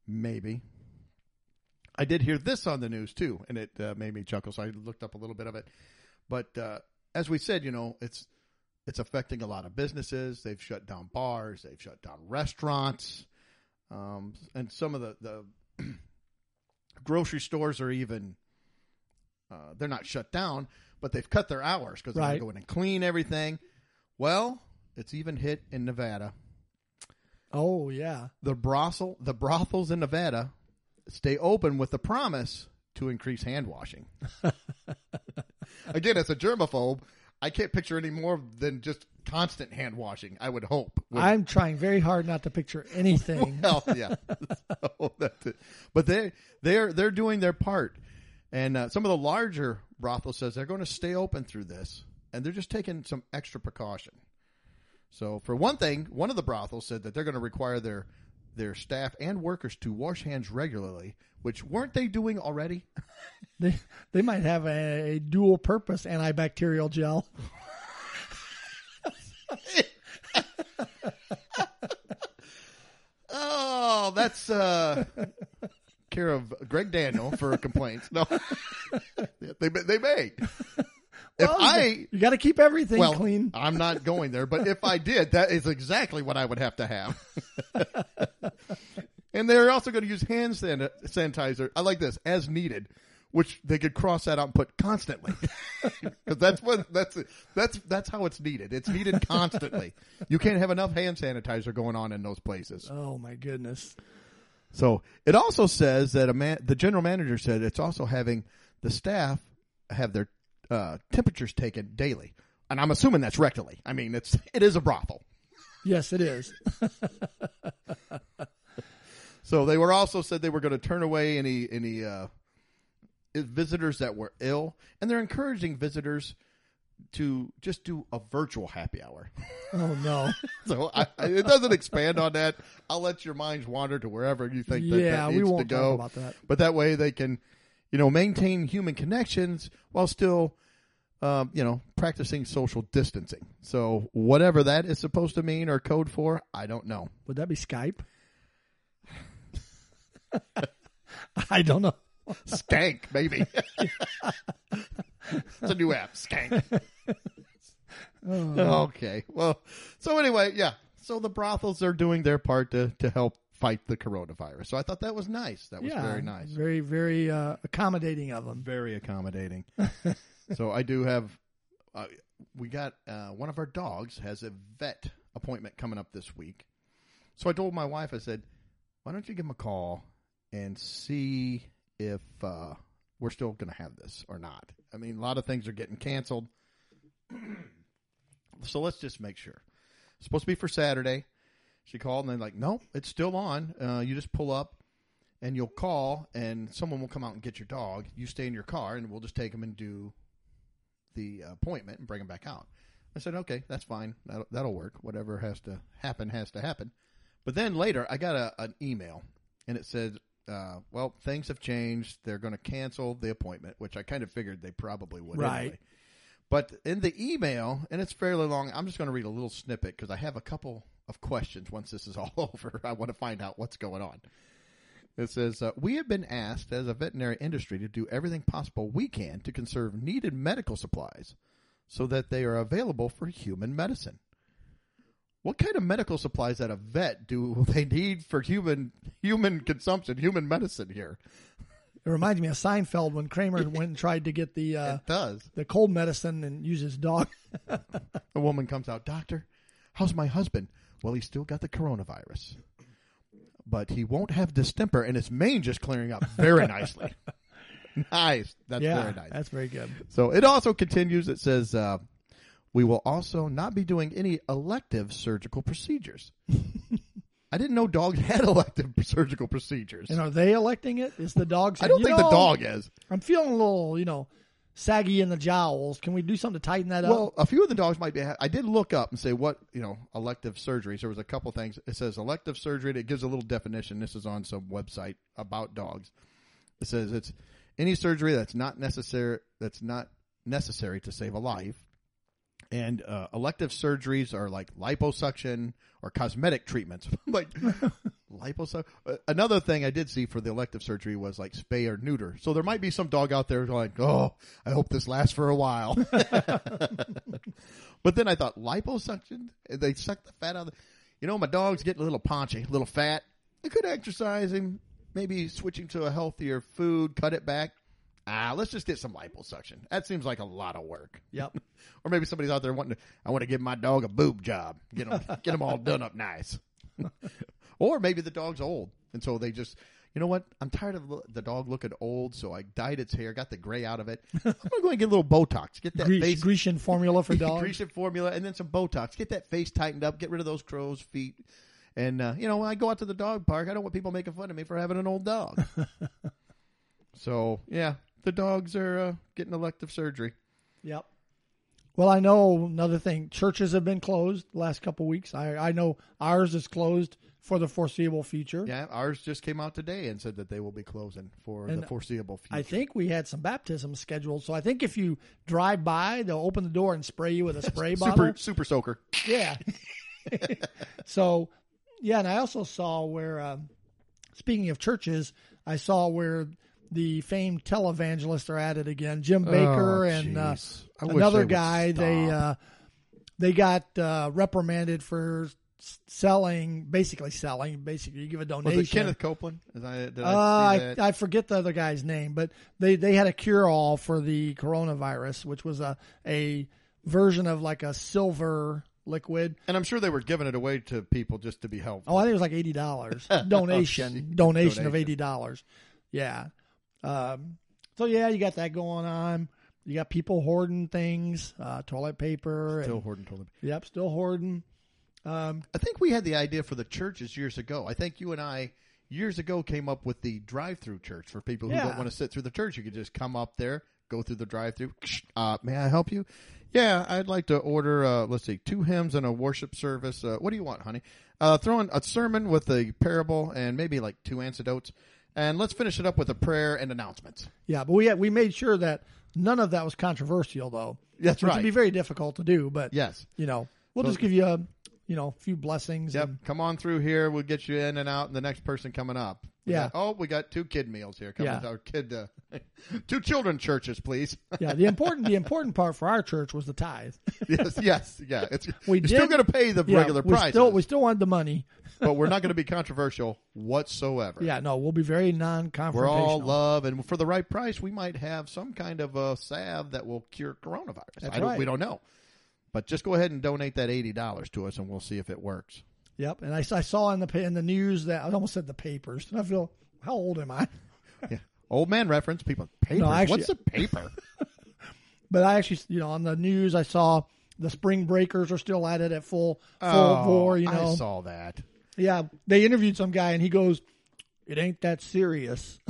[SPEAKER 1] Maybe. I did hear this on the news too, and it uh, made me chuckle. So I looked up a little bit of it. But uh, as we said, you know, it's it's affecting a lot of businesses. They've shut down bars. They've shut down restaurants, um, and some of the the Grocery stores are even uh, they're not shut down, but they've cut their hours because
[SPEAKER 2] Right.
[SPEAKER 1] going to go in and clean everything. Well, it's even hit in Nevada.
[SPEAKER 2] Oh yeah.
[SPEAKER 1] The brothel, the brothels in Nevada, stay open with the promise to increase hand washing. Again, as a germaphobe, I can't picture any more than just constant hand washing. I would hope.
[SPEAKER 2] I'm trying very hard not to picture anything.
[SPEAKER 1] well, yeah. So. But they they're they're doing their part, and uh, some of the larger brothels says they're going to stay open through this, and they're just taking some extra precaution. So, for one thing, one of the brothels said that they're going to require their their staff and workers to wash hands regularly, which weren't they doing already?
[SPEAKER 2] they they might have a, a dual purpose antibacterial gel.
[SPEAKER 1] Oh, that's uh, care of Greg Daniel for complaints. No, they they may. If oh,
[SPEAKER 2] Well,
[SPEAKER 1] I
[SPEAKER 2] you got to keep everything
[SPEAKER 1] well,
[SPEAKER 2] clean.
[SPEAKER 1] I'm not going there, but if I did, that is exactly what I would have to have. and they're also going to use hand san- sanitizer. I like this as needed, which they could cross that out and put constantly, because that's what that's that's that's how it's needed. It's needed constantly. You can't have enough hand sanitizer going on in those places.
[SPEAKER 2] Oh my goodness.
[SPEAKER 1] So it also says that a man, the general manager said it's also having the staff have their uh, temperatures taken daily, and I'm assuming that's rectally. I mean, it's it is a brothel.
[SPEAKER 2] Yes, it is.
[SPEAKER 1] So they were also said they were going to turn away any any uh, visitors that were ill, and they're encouraging visitors to just do a virtual happy hour.
[SPEAKER 2] Oh no.
[SPEAKER 1] So I, I, it doesn't expand on that. I'll let your minds wander to wherever you think that,
[SPEAKER 2] yeah,
[SPEAKER 1] that
[SPEAKER 2] we
[SPEAKER 1] needs
[SPEAKER 2] won't
[SPEAKER 1] to go.
[SPEAKER 2] talk about that.
[SPEAKER 1] but that way they can, you know, maintain human connections while still, um, you know, practicing social distancing. So whatever that is supposed to mean or code for, I don't know.
[SPEAKER 2] Would that be Skype? I don't know.
[SPEAKER 1] Skank, maybe. it's a new app, Skank.
[SPEAKER 2] Oh,
[SPEAKER 1] Okay. Well, so anyway, yeah. So the brothels are doing their part to to help fight the coronavirus. So I thought that was nice. That was
[SPEAKER 2] yeah,
[SPEAKER 1] very nice.
[SPEAKER 2] Very, very uh, accommodating of them.
[SPEAKER 1] very accommodating. so I do have. Uh, we got uh, one of our dogs has a vet appointment coming up this week. So I told my wife, I said, "Why don't you give him a call and see if uh, we're still going to have this or not?" I mean, a lot of things are getting canceled, so let's just make sure. It's supposed to be for Saturday. She called and they're like, "Nope, it's still on. Uh, you just pull up." and you'll call and someone will come out and get your dog. You stay in your car and we'll just take him and do the appointment and bring him back out. I said, okay, that's fine. That'll, that'll work. Whatever has to happen has to happen. But then later I got a, an email and it said, uh, well, things have changed. They're going to cancel the appointment, which I kind of figured they probably would
[SPEAKER 2] Right.
[SPEAKER 1] anyway. But in the email, and it's fairly long, I'm just going to read a little snippet because I have a couple of questions once this is all over. I want to find out what's going on. It says, uh, We have been asked as a veterinary industry to do everything possible we can to conserve needed medical supplies so that they are available for human medicine. What kind of medical supplies at a vet do they need for human human consumption, human medicine here?
[SPEAKER 2] It reminds me of Seinfeld when Kramer went and tried to get the uh,
[SPEAKER 1] it does.
[SPEAKER 2] the cold medicine and use his dog.
[SPEAKER 1] A woman comes out, Doctor, how's my husband? Well, he's still got the coronavirus. But he won't have distemper, and his mane just clearing up very nicely. nice. That's
[SPEAKER 2] yeah,
[SPEAKER 1] very nice.
[SPEAKER 2] that's very good.
[SPEAKER 1] So it also continues. It says, uh, we will also not be doing any elective surgical procedures. I didn't know dogs had elective surgical procedures.
[SPEAKER 2] And are they electing it? Is the dog?
[SPEAKER 1] I don't
[SPEAKER 2] "You
[SPEAKER 1] think the dog is.
[SPEAKER 2] I'm feeling a little, you know, saggy in the jowls. Can we do something to tighten that up?
[SPEAKER 1] Well, a few of the dogs might be. I did look up and say what you know elective surgeries. There was a couple things. It says elective surgery. It gives a little definition. This is on some website about dogs. It says it's any surgery that's not necessary. That's not necessary to save a life. And uh, elective surgeries are like liposuction or cosmetic treatments. like liposuction. Uh, another thing I did see for the elective surgery was like spay or neuter. So there might be some dog out there like, oh, I hope this lasts for a while. but then I thought liposuction. They suck the fat out of. The, you know, my dog's getting a little paunchy, a little fat. I could exercise him, maybe switching to a healthier food, cut it back. Ah, let's just get some liposuction. That seems like a lot of work.
[SPEAKER 2] Yep.
[SPEAKER 1] Or maybe somebody's out there wanting to, I want to give my dog a boob job. Get them, get them all done up nice. or maybe the dog's old. And so they just, you know what? I'm tired of the dog looking old. So I dyed its hair, got the gray out of it. I'm going to go and get a little Botox. Get that face
[SPEAKER 2] Grecian formula for dogs.
[SPEAKER 1] Grecian formula, and then some Botox. Get that face tightened up. Get rid of those crow's feet. And uh, you know, when I go out to the dog park, I don't want people making fun of me for having an old dog. so yeah, the dogs are uh, getting elective surgery.
[SPEAKER 2] Yep. Well, I know another thing. Churches have been closed the last couple weeks. I I know ours is closed for the foreseeable future.
[SPEAKER 1] Yeah, ours just came out today and said that they will be closing for
[SPEAKER 2] And
[SPEAKER 1] the foreseeable future.
[SPEAKER 2] I think we had some baptisms scheduled, so I think if you drive by, they'll open the door and spray you with a spray bottle.
[SPEAKER 1] super super soaker.
[SPEAKER 2] Yeah. so, yeah, and I also saw where, um, speaking of churches, I saw where the famed televangelists are at it again. Jim Bakker
[SPEAKER 1] Oh,
[SPEAKER 2] and uh,
[SPEAKER 1] jeez. I wish
[SPEAKER 2] another
[SPEAKER 1] they
[SPEAKER 2] guy. They uh, they got uh, reprimanded for selling, basically selling. Basically, you give a
[SPEAKER 1] Was
[SPEAKER 2] donation.
[SPEAKER 1] it Kenneth Copeland? Is I, did
[SPEAKER 2] Uh,
[SPEAKER 1] I
[SPEAKER 2] I. I forget the other guy's name, but they, they had a cure all for the coronavirus, which was a a version of like a silver liquid.
[SPEAKER 1] and I'm sure they were giving it away to people just to be helpful.
[SPEAKER 2] Oh, I think it was like eighty dollars donation,
[SPEAKER 1] Oh,
[SPEAKER 2] donation
[SPEAKER 1] gee.
[SPEAKER 2] of eighty dollars. Yeah. Um, so yeah, you got that going on. You got people hoarding things, uh, toilet paper.
[SPEAKER 1] Still
[SPEAKER 2] and,
[SPEAKER 1] hoarding toilet. Paper.
[SPEAKER 2] Yep, still hoarding. Um,
[SPEAKER 1] I think we had the idea for the churches years ago. I think you and I years ago came up with the drive-through church for people who
[SPEAKER 2] Yeah.
[SPEAKER 1] don't want to sit through the church. You could just come up there, go through the drive-through. Uh, may I help you? Yeah, I'd like to order. Uh, let's see, two hymns and a worship service. Uh, what do you want, honey? Uh, throw in a sermon with a parable and maybe like two antidotes, and let's finish it up with a prayer and announcements.
[SPEAKER 2] yeah, but we had, we made sure that none of that was controversial, though.
[SPEAKER 1] That's
[SPEAKER 2] which
[SPEAKER 1] right.
[SPEAKER 2] would be very difficult to do, but
[SPEAKER 1] Yes.
[SPEAKER 2] you know, we'll
[SPEAKER 1] So-
[SPEAKER 2] just give you a you know a few blessings.
[SPEAKER 1] Yep.
[SPEAKER 2] And,
[SPEAKER 1] Come on through here. We'll get you in and out, and the next person coming up. We
[SPEAKER 2] Yeah.
[SPEAKER 1] got- oh, we got two kid meals here. Coming
[SPEAKER 2] Yeah.
[SPEAKER 1] Our kid. Uh, two children churches, please.
[SPEAKER 2] yeah, the important the important part for our church was the tithe.
[SPEAKER 1] yes. Yes. Yeah. It's.
[SPEAKER 2] We
[SPEAKER 1] you're still
[SPEAKER 2] did-
[SPEAKER 1] going to pay the
[SPEAKER 2] Yeah,
[SPEAKER 1] regular
[SPEAKER 2] we
[SPEAKER 1] prices,
[SPEAKER 2] Still, we still wanted the money.
[SPEAKER 1] But we're not going to be controversial whatsoever.
[SPEAKER 2] Yeah, no, we'll be very non-confrontational.
[SPEAKER 1] We're all love, and for the right price, we might have some kind of a salve that will cure coronavirus.
[SPEAKER 2] That's
[SPEAKER 1] I don't,
[SPEAKER 2] right.
[SPEAKER 1] We don't know, but just go ahead and donate that eighty dollars to us, and we'll see if it works.
[SPEAKER 2] Yep, and I, I saw in the in the news that I almost said the papers. And I feel how old am I?
[SPEAKER 1] Yeah. Old man reference. People. Paper.
[SPEAKER 2] actually-
[SPEAKER 1] What's a paper?
[SPEAKER 2] But I actually, you know, on the news I saw the spring breakers are still at it at full full
[SPEAKER 1] oh,
[SPEAKER 2] bore. You know,
[SPEAKER 1] I saw that.
[SPEAKER 2] Yeah, they interviewed some guy and he goes, "It ain't that serious."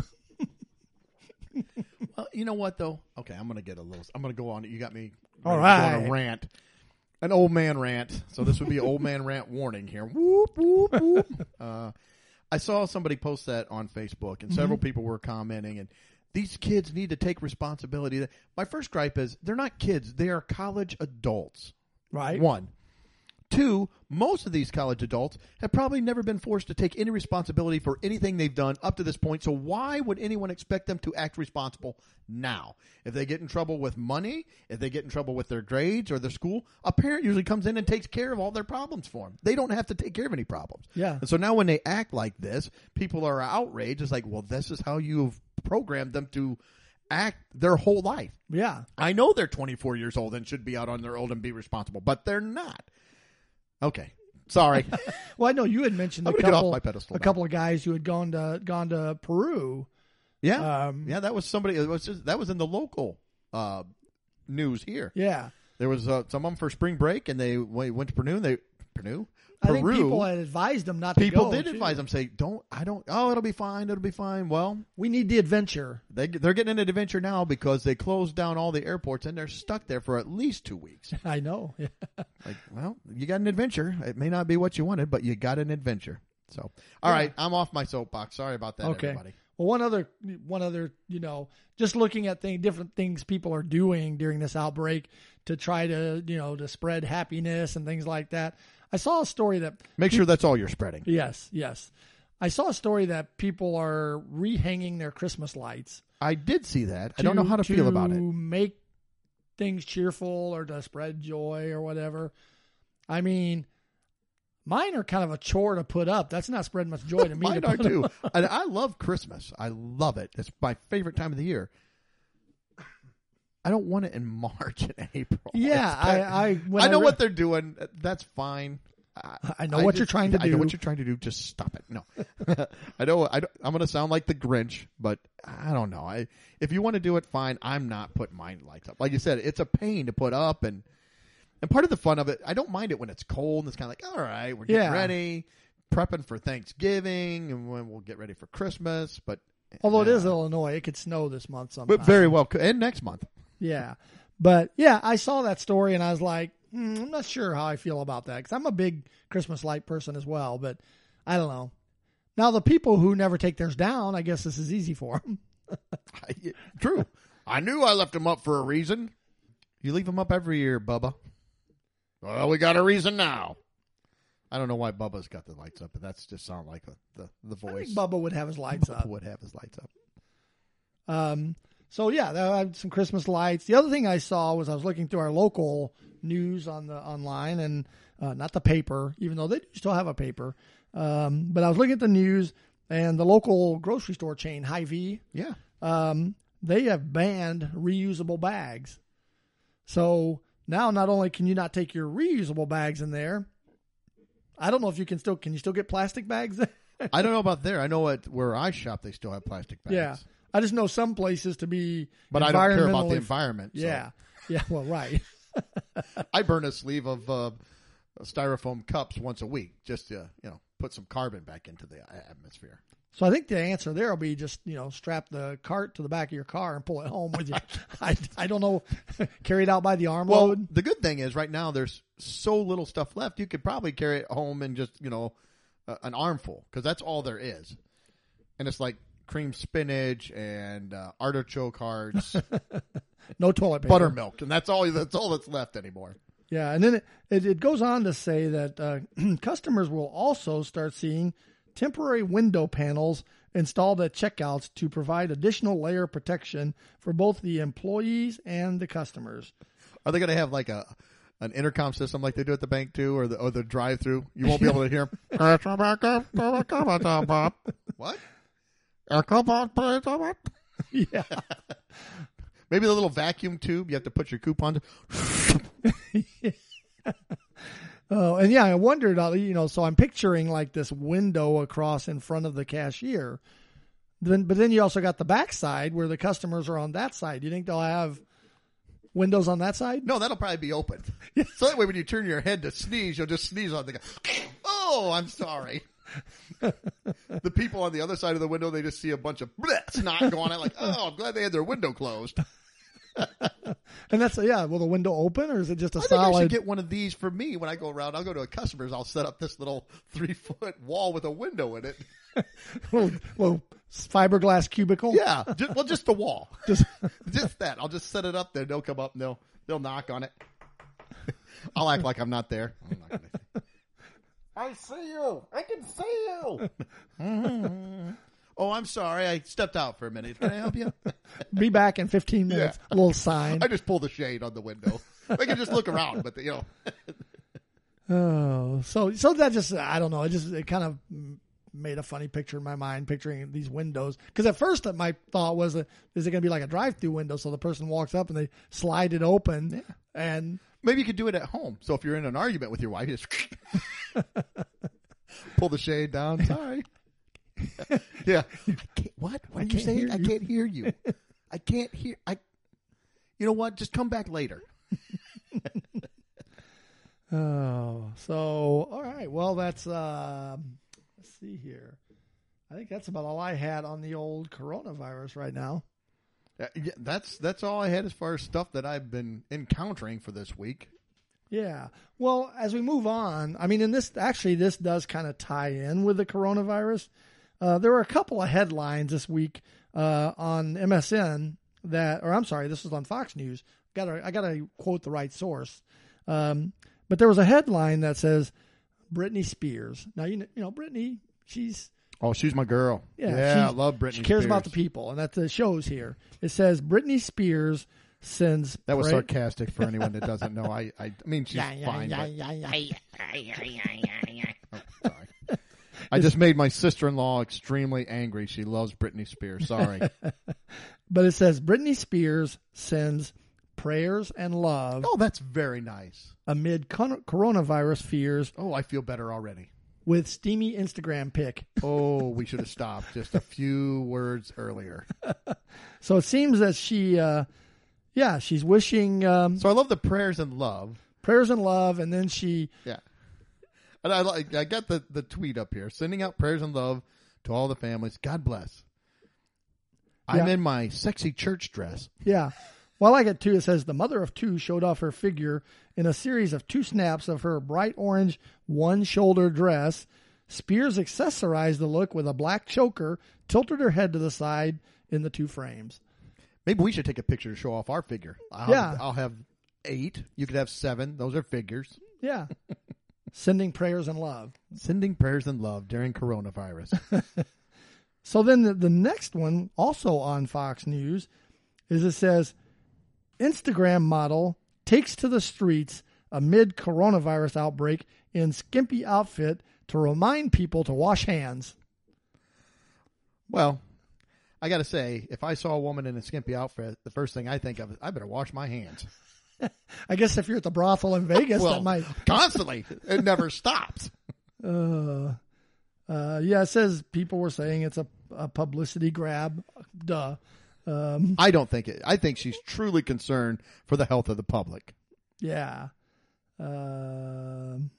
[SPEAKER 1] Well, you know what though? Okay, I'm gonna get a little. I'm gonna go on. You got me.
[SPEAKER 2] All
[SPEAKER 1] to on a rant. An old man rant. So this would be an old man rant warning here. Whoop whoop whoop. Uh, I saw somebody post that on Facebook, and several
[SPEAKER 2] Mm-hmm.
[SPEAKER 1] people were commenting. And these kids need to take responsibility. My first gripe is they're not kids; they are college adults.
[SPEAKER 2] right?
[SPEAKER 1] One. Two, most of these college adults have probably never been forced to take any responsibility for anything they've done up to this point. So why would anyone expect them to act responsible now? If they get in trouble with money, if they get in trouble with their grades or their school, a parent usually comes in and takes care of all their problems for them. They don't have to take care of any problems.
[SPEAKER 2] Yeah.
[SPEAKER 1] And so now when they act like this, people are outraged. It's like, well, this is how you've programmed them to act their whole life.
[SPEAKER 2] Yeah,
[SPEAKER 1] I know they're 24 years old and should be out on their own and be responsible, but they're not. Okay. Sorry.
[SPEAKER 2] well, I know you had mentioned
[SPEAKER 1] I'm
[SPEAKER 2] a
[SPEAKER 1] gonna get off
[SPEAKER 2] couple
[SPEAKER 1] my pedestal
[SPEAKER 2] a
[SPEAKER 1] now.
[SPEAKER 2] couple of guys who had gone to gone to Peru.
[SPEAKER 1] yeah.
[SPEAKER 2] Um,
[SPEAKER 1] yeah, that was somebody it was just that was in the local uh, news here.
[SPEAKER 2] Yeah,
[SPEAKER 1] There was uh, some of them for spring break and they went went to Peru and they Peru
[SPEAKER 2] I think people had advised them not to
[SPEAKER 1] people
[SPEAKER 2] go.
[SPEAKER 1] did
[SPEAKER 2] too.
[SPEAKER 1] advise them say don't I don't oh it'll be fine it'll be fine. Well,
[SPEAKER 2] We need the adventure.
[SPEAKER 1] they they're getting an adventure now because they closed down all the airports and they're stuck there for at least 2 weeks.
[SPEAKER 2] I know.
[SPEAKER 1] Like, well, you got an adventure. It may not be what you wanted, but you got an adventure. So, all
[SPEAKER 2] Yeah.
[SPEAKER 1] right, I'm off my soapbox. Sorry about that,
[SPEAKER 2] Okay.
[SPEAKER 1] everybody.
[SPEAKER 2] Well, one other, one other, you know, just looking at thing, different things people are doing during this outbreak to try to, you know, to spread happiness and things like that. I saw a story that,
[SPEAKER 1] Make sure that's all you're spreading.
[SPEAKER 2] yes, yes, I saw a story that people are rehanging their Christmas lights.
[SPEAKER 1] I did see that. I don't know how to, feel about it.
[SPEAKER 2] Make things cheerful or to spread joy or whatever. I mean, Mine are kind of a chore to put up. That's not spreading much joy to me.
[SPEAKER 1] Mine
[SPEAKER 2] to
[SPEAKER 1] are too. and I love Christmas. I love it. It's my favorite time of the year. I don't want it in March and April.
[SPEAKER 2] Yeah, I. I,
[SPEAKER 1] I know
[SPEAKER 2] re-
[SPEAKER 1] what they're doing. That's fine. I,
[SPEAKER 2] I know what you're trying to do.
[SPEAKER 1] I know what you're trying to do. Just stop it. No, I know. I don't, I'm going to sound like the Grinch, but I don't know. I if you want to do it, fine. I'm not putting mine lights up. Like you said, it's a pain to put up, and and part of the fun of it, I don't mind it when it's cold and it's kind of like, all right, we're getting
[SPEAKER 2] Yeah.
[SPEAKER 1] ready, prepping for Thanksgiving, and when we'll get ready for Christmas. But
[SPEAKER 2] Although it is Illinois, it could snow this month sometime.
[SPEAKER 1] but very well, and next month.
[SPEAKER 2] Yeah. But yeah, I saw that story and I was like, hmm, I'm not sure how I feel about that because I'm a big Christmas light person as well. But I don't know. Now, the people who never take theirs down, I guess this is easy for them.
[SPEAKER 1] True. I knew I left them up for a reason. You leave them up every year, Bubba. Well, we got a reason now. I don't know why Bubba's got the lights up, but that's just sound like the the
[SPEAKER 2] I
[SPEAKER 1] voice.
[SPEAKER 2] think Bubba would have his lights
[SPEAKER 1] Bubba
[SPEAKER 2] up.
[SPEAKER 1] would have his lights up.
[SPEAKER 2] Um, so yeah, some Christmas lights. The other thing I saw was I was looking through our local news on the online and uh, not the paper, even though they do still have a paper. Um, but I was looking at the news and the local grocery store chain, Hy-Vee,
[SPEAKER 1] Yeah.
[SPEAKER 2] um, they have banned reusable bags. So now not only can you not take your reusable bags in there, I don't know if you can still can you still get plastic bags?
[SPEAKER 1] I don't know about there. I know at where I shop, they still have plastic bags.
[SPEAKER 2] yeah. I just know some places to be
[SPEAKER 1] But I don't care about the environment. so
[SPEAKER 2] Yeah. Yeah, well right.
[SPEAKER 1] I burn a sleeve of uh, styrofoam cups once a week just to, you know, put some carbon back into the atmosphere.
[SPEAKER 2] So I think the answer there will be just you know strap the cart to the back of your car and pull it home with you. I, I don't know, carry it out by the arm
[SPEAKER 1] Well, the good thing is right now there's so little stuff left. You could probably carry it home and just you know uh, an armful because that's all there is, and it's like cream spinach and uh, artichoke hearts,
[SPEAKER 2] No toilet paper.
[SPEAKER 1] buttermilk, and that's all that's all that's left anymore.
[SPEAKER 2] Yeah, and then it, it, it goes on to say that uh, customers will also start seeing temporary window panels installed at checkouts to provide additional layer protection for both the employees and the customers.
[SPEAKER 1] Are they going to have like a an intercom system like they do at the bank too, or the or the drive through? You won't be able to hear. 'em. what?
[SPEAKER 2] yeah,
[SPEAKER 1] Maybe the little vacuum tube. You have to put your coupons.
[SPEAKER 2] Oh, and yeah, I wondered, uh, you know, so I'm picturing like this window across in front of the cashier. Then, but then you also got the backside where the customers are on that side. Do you think they'll have windows on that side?
[SPEAKER 1] No, that'll probably be open. So that way, when you turn your head to sneeze, you'll just sneeze on the guy. Oh, I'm sorry. the people on the other side of the window, they just see a bunch of bleh, snot going on. Like, oh, I'm glad they had their window closed.
[SPEAKER 2] And that's yeah. Will the window open or is it just a
[SPEAKER 1] I think I
[SPEAKER 2] solid?
[SPEAKER 1] should get one of these for me when I go around. I'll go to a customer's. I'll set up this little three foot wall with a window in it.
[SPEAKER 2] little, little fiberglass cubicle.
[SPEAKER 1] Yeah, just, well, just the wall,
[SPEAKER 2] Just
[SPEAKER 1] just that. I'll just set it up there. They'll come up and they'll they'll knock on it. I'll act like I'm not there. I'm not gonna- I see you. I can see you. Oh, I'm sorry. I stepped out for a minute. Can I help you?
[SPEAKER 2] be back in 15 minutes. A little sign.
[SPEAKER 1] I just pull the shade on the window. They can just look around, but you know,
[SPEAKER 2] Oh, so so that just I don't know. It just it kind of made a funny picture in my mind, picturing these windows. Because at first, my thought was, uh, is it going to be like a drive-through window? So the person walks up and they slide it open, and
[SPEAKER 1] maybe you could do it at home. So if you're in an argument with your wife, you just pull the shade down. Sorry. yeah. What? What are you saying? I can't hear you. I can't hear. I. You know what? Just come back later.
[SPEAKER 2] oh, so all right. Well, that's um, let's see here. I think that's about all I had on the old coronavirus right now.
[SPEAKER 1] Uh, yeah, that's that's all I had as far as stuff that I've been encountering for this week.
[SPEAKER 2] Yeah. Well, as we move on, I mean, and this actually, this does kind of tie in with the coronavirus. Uh, there were a couple of headlines this week uh, on MSN that, or I'm sorry, this was on Fox News. Got I got to quote the right source. Um, but there was a headline that says Britney Spears. Now you know, you know Britney. She's
[SPEAKER 1] Oh, she's my girl.
[SPEAKER 2] Yeah,
[SPEAKER 1] yeah, I love Britney.
[SPEAKER 2] she cares about the people, and that the shows here. It says Britney Spears sends
[SPEAKER 1] That was sarcastic for anyone that doesn't know. I, I, I mean, she's fine. but I just made my sister-in-law extremely angry. She loves Britney Spears. Sorry.
[SPEAKER 2] But it says Britney Spears sends prayers and love
[SPEAKER 1] oh, that's very nice.
[SPEAKER 2] amid con- coronavirus fears
[SPEAKER 1] Oh, I feel better already.
[SPEAKER 2] with steamy Instagram pic.
[SPEAKER 1] Oh, we should have stopped just a few words earlier.
[SPEAKER 2] So it seems that she, uh, yeah, she's wishing um,
[SPEAKER 1] So I love the prayers and love.
[SPEAKER 2] prayers and love, and then she,
[SPEAKER 1] Yeah. And I like I got the, the tweet up here, sending out prayers and love to all the families. God bless. I'm in my sexy church dress.
[SPEAKER 2] yeah. Well, I like it too. It says the mother of two showed off her figure in a series of two snaps of her bright orange one shoulder dress. Spears accessorized the look with a black choker, tilted her head to the side in the two frames.
[SPEAKER 1] Maybe we should take a picture to show off our figure. I'll,
[SPEAKER 2] Yeah.
[SPEAKER 1] I'll have eight. You could have seven. Those are figures.
[SPEAKER 2] Yeah. Sending prayers and love.
[SPEAKER 1] Sending prayers and love during coronavirus.
[SPEAKER 2] So then the, the next one, also on Fox News, is it says Instagram model takes to the streets amid coronavirus outbreak in skimpy outfit to remind people to wash hands.
[SPEAKER 1] well, I got to say, if I saw a woman in a skimpy outfit, the first thing I think of is I better wash my hands.
[SPEAKER 2] I guess if you're at the brothel in Vegas,
[SPEAKER 1] well,
[SPEAKER 2] that might.
[SPEAKER 1] constantly. It never stops.
[SPEAKER 2] Uh, uh, yeah, it says people were saying it's a, a publicity grab. Duh. Um,
[SPEAKER 1] I don't think it. I think she's truly concerned for the health of the public.
[SPEAKER 2] Yeah. Um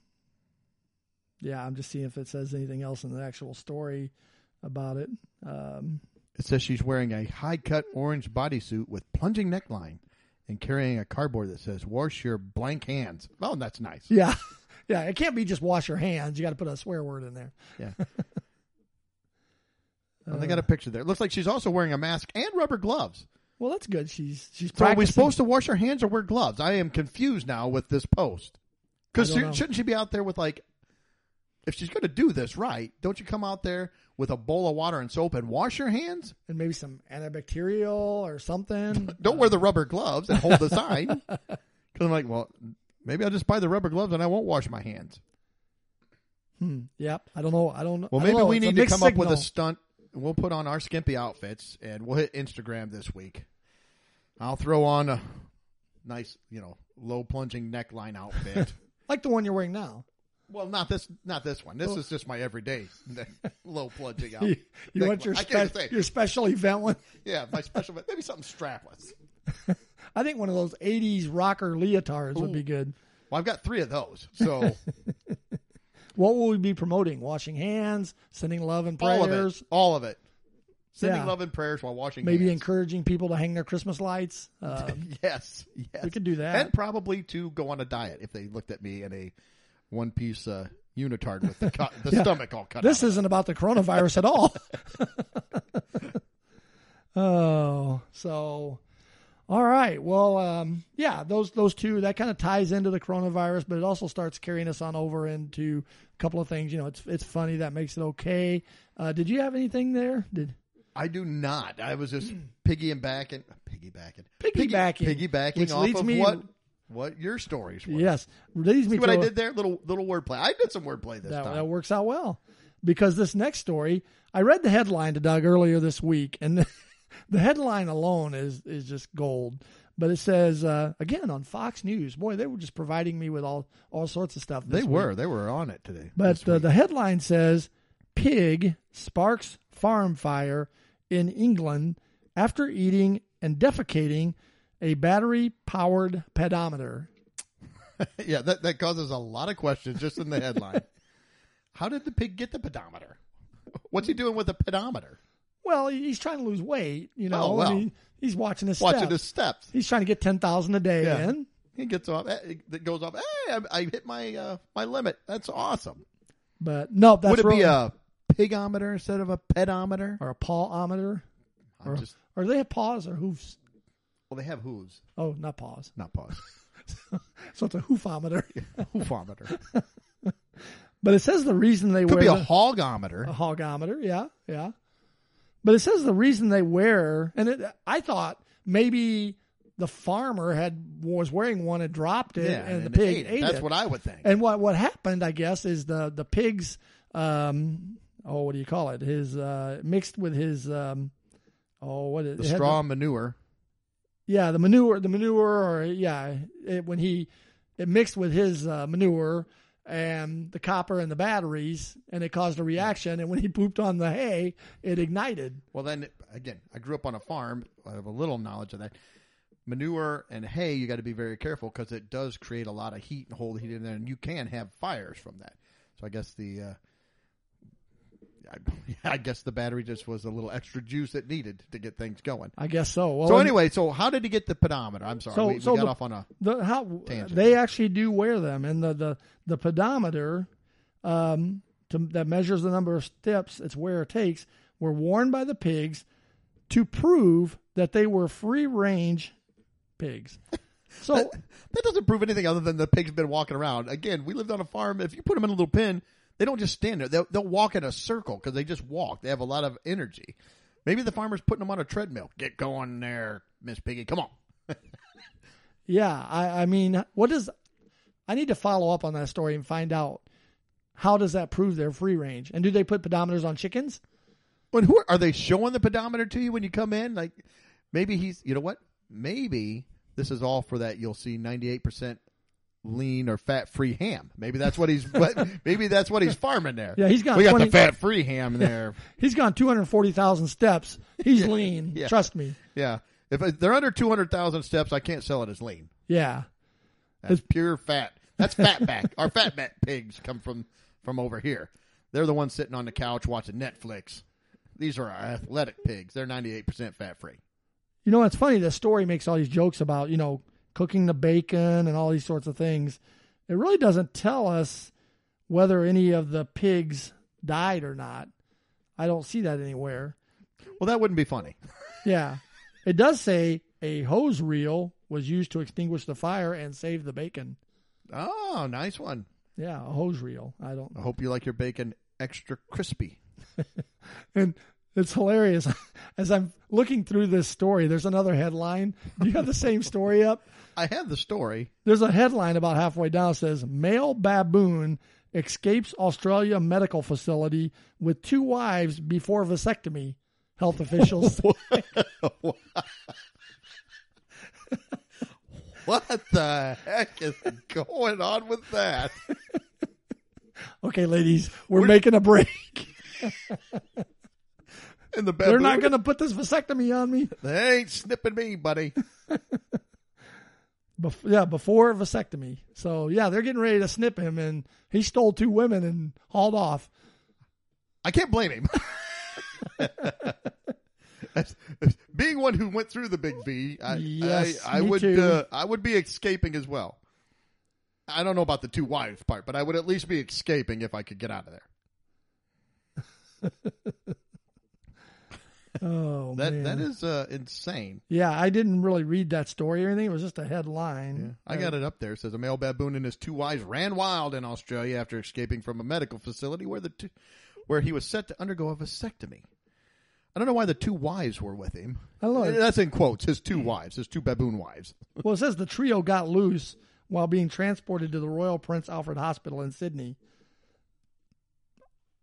[SPEAKER 2] yeah, I'm just seeing if it says anything else in the actual story about it. Um,
[SPEAKER 1] It says she's wearing a high cut orange bodysuit with plunging neckline and carrying a cardboard that says "Wash your blank hands." Oh, that's nice.
[SPEAKER 2] yeah. Yeah, it can't be just wash your hands. You got to put a swear word in there.
[SPEAKER 1] Yeah. Well, they got a uh. picture there. It looks like she's also wearing a mask and rubber gloves.
[SPEAKER 2] Well, that's good. She's she's
[SPEAKER 1] So are we supposed to wash our hands or wear gloves? I am confused now with this post. Because
[SPEAKER 2] I don't know.
[SPEAKER 1] shouldn't she be out there with like, if she's going to do this right, don't you come out there with a bowl of water and soap and wash your hands?
[SPEAKER 2] and maybe some antibacterial or something.
[SPEAKER 1] Don't wear the rubber gloves and hold the sign. Because I'm like, well, maybe I'll just buy the rubber gloves and I won't wash my hands.
[SPEAKER 2] Hmm. Yep. I don't know. I don't know.
[SPEAKER 1] Well, maybe
[SPEAKER 2] know.
[SPEAKER 1] we
[SPEAKER 2] It's
[SPEAKER 1] need to come up with a stunt. We'll put on our skimpy outfits and we'll hit Instagram this week. I'll throw on a nice, you know, low plunging neckline outfit.
[SPEAKER 2] like the one you're wearing now.
[SPEAKER 1] Well, not this, not this one. This is just my everyday low plunging
[SPEAKER 2] You,
[SPEAKER 1] outfit.
[SPEAKER 2] you want your spe- your special event one?
[SPEAKER 1] Yeah, my special, event. maybe something strapless.
[SPEAKER 2] I think one of those '80s rocker leotards would be good.
[SPEAKER 1] Well, I've got three of those, so
[SPEAKER 2] What will we be promoting? Washing hands, sending love and prayers,
[SPEAKER 1] all of it, all of it. Sending
[SPEAKER 2] Yeah.
[SPEAKER 1] love and prayers while washing.
[SPEAKER 2] maybe
[SPEAKER 1] hands.
[SPEAKER 2] encouraging people to hang their Christmas lights. Um,
[SPEAKER 1] Yes, yes.
[SPEAKER 2] We could do that.
[SPEAKER 1] and probably to go on a diet if they looked at me in a one piece uh, unitard with the, the
[SPEAKER 2] Yeah.
[SPEAKER 1] stomach all cut
[SPEAKER 2] this
[SPEAKER 1] out.
[SPEAKER 2] isn't about the coronavirus at all. oh, so all right. Well, um, yeah, those those two that kind of ties into the coronavirus, but it also starts carrying us on over into a couple of things. You know, it's it's funny that makes it okay. Uh, did you have anything there? Did
[SPEAKER 1] I do not. I was just piggybacking,
[SPEAKER 2] piggybacking,
[SPEAKER 1] Piggybacking, piggybacking
[SPEAKER 2] which
[SPEAKER 1] off
[SPEAKER 2] leads
[SPEAKER 1] of
[SPEAKER 2] me-
[SPEAKER 1] what what your stories were.
[SPEAKER 2] yes, leads me
[SPEAKER 1] See what I
[SPEAKER 2] a-
[SPEAKER 1] did there? Little little wordplay. I did some wordplay this
[SPEAKER 2] that,
[SPEAKER 1] time.
[SPEAKER 2] that works out well because this next story i read the headline to doug earlier this week and the, the headline alone is is just gold but it says uh, again on fox news boy they were just providing me with all all sorts of stuff
[SPEAKER 1] they were.
[SPEAKER 2] week.
[SPEAKER 1] They were on it today.
[SPEAKER 2] but uh, the headline says pig sparks farm fire in england after eating and defecating a battery powered pedometer
[SPEAKER 1] yeah, that that causes a lot of questions just in the headline. How did the pig get the pedometer? What's he doing with the pedometer?
[SPEAKER 2] well he's trying to lose weight you know
[SPEAKER 1] Oh, well.
[SPEAKER 2] I mean, he's watching his
[SPEAKER 1] Watching
[SPEAKER 2] steps.
[SPEAKER 1] his steps.
[SPEAKER 2] He's trying to get ten thousand a day
[SPEAKER 1] Yeah.
[SPEAKER 2] in.
[SPEAKER 1] He gets off. eh, It goes off. Hey, I, I hit my uh, my limit. That's awesome.
[SPEAKER 2] But no, that's
[SPEAKER 1] Would it
[SPEAKER 2] really,
[SPEAKER 1] be a pigometer instead of a pedometer?
[SPEAKER 2] or a pawometer? Or,
[SPEAKER 1] just
[SPEAKER 2] or do they have paws or hoofs?
[SPEAKER 1] Well, they have hooves,
[SPEAKER 2] Oh, not paws.
[SPEAKER 1] not paws.
[SPEAKER 2] So it's a hoofometer.
[SPEAKER 1] Hoofometer.
[SPEAKER 2] But it says the reason they
[SPEAKER 1] Could
[SPEAKER 2] wear
[SPEAKER 1] be a
[SPEAKER 2] the,
[SPEAKER 1] hogometer.
[SPEAKER 2] a hogometer. Yeah, yeah. But it says the reason they wear, and it, I thought maybe the farmer had was wearing one and dropped it,
[SPEAKER 1] yeah,
[SPEAKER 2] and, the pig
[SPEAKER 1] ate it.
[SPEAKER 2] ate
[SPEAKER 1] That's
[SPEAKER 2] it.
[SPEAKER 1] what I would think.
[SPEAKER 2] And what what happened, I guess, is the the pigs um, oh, what do you call it? His uh, mixed with his um, oh, what is
[SPEAKER 1] The straw manure.
[SPEAKER 2] Yeah, the manure, the manure, or yeah, it, when he it mixed with his uh, manure and the copper and the batteries, and it caused a reaction. And when he pooped on the hay, it ignited.
[SPEAKER 1] Well, then again, I grew up on a farm. I have a little knowledge of that. Manure and hay, you got to be very careful because it does create a lot of heat and hold heat in there, and you can have fires from that. So I guess the, uh, I, I guess the battery just was a little extra juice it needed to get things going.
[SPEAKER 2] I guess so. Well,
[SPEAKER 1] so anyway, so how did he get the pedometer? I'm sorry,
[SPEAKER 2] So-
[SPEAKER 1] we, we got
[SPEAKER 2] the-
[SPEAKER 1] off on a.
[SPEAKER 2] the how
[SPEAKER 1] Tangent.
[SPEAKER 2] they actually do wear them, and the the the pedometer um, to, that measures the number of steps it's wear it takes were worn by the pigs to prove that they were free range pigs. So
[SPEAKER 1] That, that doesn't prove anything other than the pig's been walking around. Again, we lived on a farm. If you put them in a little pen, they don't just stand there. They'll, they'll walk in a circle because they just walk. They have a lot of energy. Maybe the farmer's putting them on a treadmill. Get going there, Miss Piggy. Come on.
[SPEAKER 2] Yeah, I, I mean, what does I need to follow up on that story and find out how does that prove their free range? And do they put pedometers on chickens?
[SPEAKER 1] When who are, are they showing the pedometer to you when you come in? Like maybe he's. You know what? Maybe this is all for that. You'll see ninety eight percent lean or fat free ham. Maybe that's what he's. what, maybe that's what he's farming there.
[SPEAKER 2] Yeah, he's got
[SPEAKER 1] We got the fat free ham there.
[SPEAKER 2] He's gone two hundred forty thousand steps. He's lean.
[SPEAKER 1] yeah.
[SPEAKER 2] Trust me.
[SPEAKER 1] Yeah. If they're under 200,000 steps, I can't sell it as lean.
[SPEAKER 2] Yeah,
[SPEAKER 1] That's pure fat. That's fat back. Our fat back pigs come from from over here. They're the ones sitting on the couch watching Netflix. These are our athletic pigs. They're 98% fat free.
[SPEAKER 2] you know it's funny. The story makes all these jokes about you know cooking the bacon and all these sorts of things. It really doesn't tell us whether any of the pigs died or not. I don't see that anywhere.
[SPEAKER 1] Well, that wouldn't be funny.
[SPEAKER 2] Yeah. It does say a hose reel was used to extinguish the fire and save the bacon.
[SPEAKER 1] Oh, nice one.
[SPEAKER 2] Yeah, a hose reel. I don't
[SPEAKER 1] I hope you like your bacon extra crispy.
[SPEAKER 2] and it's hilarious. As I'm looking through this story, there's another headline. Do you have the same story up?
[SPEAKER 1] I have the story.
[SPEAKER 2] There's a headline about halfway down that says male baboon escapes Australia medical facility with two wives before vasectomy. Health officials.
[SPEAKER 1] What the heck is going on with that?
[SPEAKER 2] okay, ladies, we're making a break.
[SPEAKER 1] In the
[SPEAKER 2] They're not going to put this vasectomy on me.
[SPEAKER 1] They ain't snipping me, buddy.
[SPEAKER 2] Bef- yeah, before vasectomy. So yeah, they're getting ready to snip him, and he stole two women and hauled off.
[SPEAKER 1] I can't blame him. As- as Being one who went through the big V, I,
[SPEAKER 2] Yes,
[SPEAKER 1] I, I would uh, I would be escaping as well. I don't know about the two wives part, but I would at least be escaping if I could get out of there.
[SPEAKER 2] Oh
[SPEAKER 1] That
[SPEAKER 2] man,
[SPEAKER 1] that is uh, insane.
[SPEAKER 2] yeah. I didn't really read that story or anything. It was just a headline.
[SPEAKER 1] Yeah, I got it up there. It says a male baboon and his two wives ran wild in Australia after escaping from a medical facility where the two, where he was set to undergo a vasectomy. I don't know why the two wives were with him.
[SPEAKER 2] I know.
[SPEAKER 1] That's in quotes. His two wives, his two baboon wives.
[SPEAKER 2] Well, it says the trio got loose while being transported to the Royal Prince Alfred Hospital in Sydney.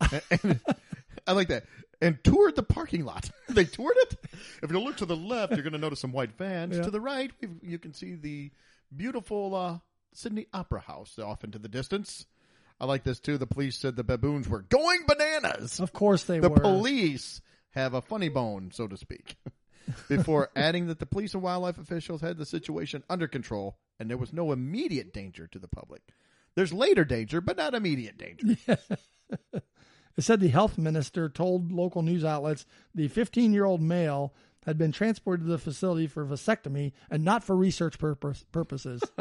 [SPEAKER 1] I like that. And toured the parking lot. they toured it. If you look to the left, you're going to notice some white vans.
[SPEAKER 2] Yeah.
[SPEAKER 1] To the right, you can see the beautiful uh, Sydney Opera House off into the distance. I like this too. The police said the baboons were going bananas.
[SPEAKER 2] Of course they
[SPEAKER 1] the
[SPEAKER 2] were.
[SPEAKER 1] The police have a funny bone, so to speak. Before adding that the police and wildlife officials had the situation under control and there was no immediate danger to the public. There's later danger, but not immediate danger.
[SPEAKER 2] It said the health minister told local news outlets the 15 year old male had been transported to the facility for vasectomy and not for research purpose, purposes.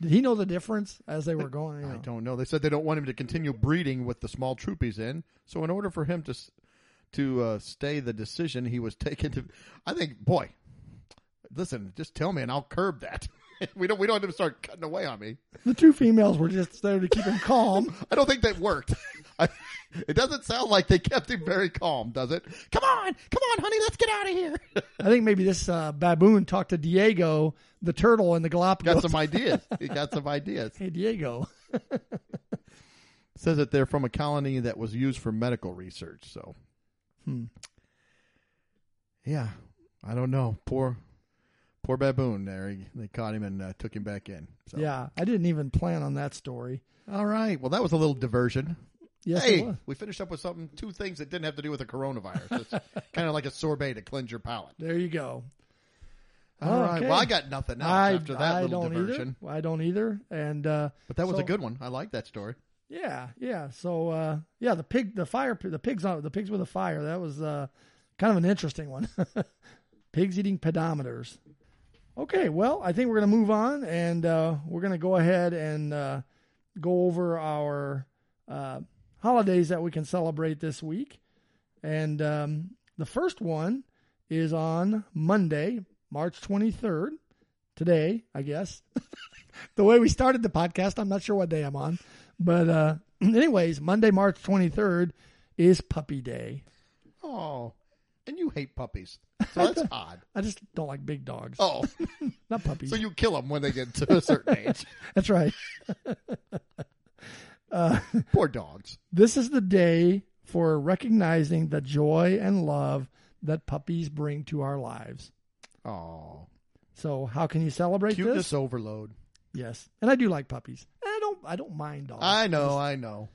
[SPEAKER 2] Did he know the difference as they were going? You
[SPEAKER 1] I don't know. They said they don't want him to continue breeding with the small troop he's in. So in order for him to to uh, stay the decision, he was taken to. I think, boy, listen, just tell me and I'll curb that. we don't we don't have to start cutting away on me.
[SPEAKER 2] The two females were just there to keep him calm.
[SPEAKER 1] I don't think that worked. I, it doesn't sound like they kept him very calm, does it? Come on, come on, honey, let's get out of here.
[SPEAKER 2] I think maybe this uh, baboon talked to Diego, the turtle in the Galapagos.
[SPEAKER 1] got some ideas. He got some ideas.
[SPEAKER 2] hey, Diego.
[SPEAKER 1] says that they're from a colony that was used for medical research. So,
[SPEAKER 2] Hmm.
[SPEAKER 1] yeah, I don't know. Poor, poor baboon. There, he, they caught him and uh, took him back in. So.
[SPEAKER 2] Yeah, I didn't even plan on that story.
[SPEAKER 1] All right. Well, that was a little diversion.
[SPEAKER 2] Yes,
[SPEAKER 1] hey, we finished up with something. Two things that didn't have to do with the coronavirus. It's kind of like a sorbet to cleanse your palate.
[SPEAKER 2] There you go.
[SPEAKER 1] All right.
[SPEAKER 2] Okay.
[SPEAKER 1] Well, I got nothing else
[SPEAKER 2] I,
[SPEAKER 1] after that
[SPEAKER 2] I
[SPEAKER 1] little
[SPEAKER 2] don't
[SPEAKER 1] diversion.
[SPEAKER 2] either. I don't either. And uh,
[SPEAKER 1] But that was
[SPEAKER 2] So-
[SPEAKER 1] a good one. I like that story.
[SPEAKER 2] yeah, yeah. So uh, yeah, the pig, the fire, the pigs on the pigs with a fire. That was uh, kind of an interesting one. pigs eating pedometers. Okay, well, I think we're going to move on, and uh, we're going to go ahead and uh, go over our uh, holidays that we can celebrate this week. And um, the first one is on Monday, March 23rd. Today, I guess. the way we started the podcast, I'm not sure what day I'm on. But, uh, anyways, Monday, March 23rd is Puppy Day.
[SPEAKER 1] Oh, and you hate puppies. So that's odd.
[SPEAKER 2] I just don't like big dogs.
[SPEAKER 1] Oh,
[SPEAKER 2] Not puppies.
[SPEAKER 1] so you kill them when they get to a certain age.
[SPEAKER 2] That's right. Uh,
[SPEAKER 1] Poor dogs.
[SPEAKER 2] this is the day for recognizing the joy and love that puppies bring to our lives.
[SPEAKER 1] Oh,
[SPEAKER 2] So, how can you celebrate
[SPEAKER 1] cuteness
[SPEAKER 2] this?
[SPEAKER 1] overload.
[SPEAKER 2] Yes, and I do like puppies. I don't. I don't mind dogs.
[SPEAKER 1] I know, I know.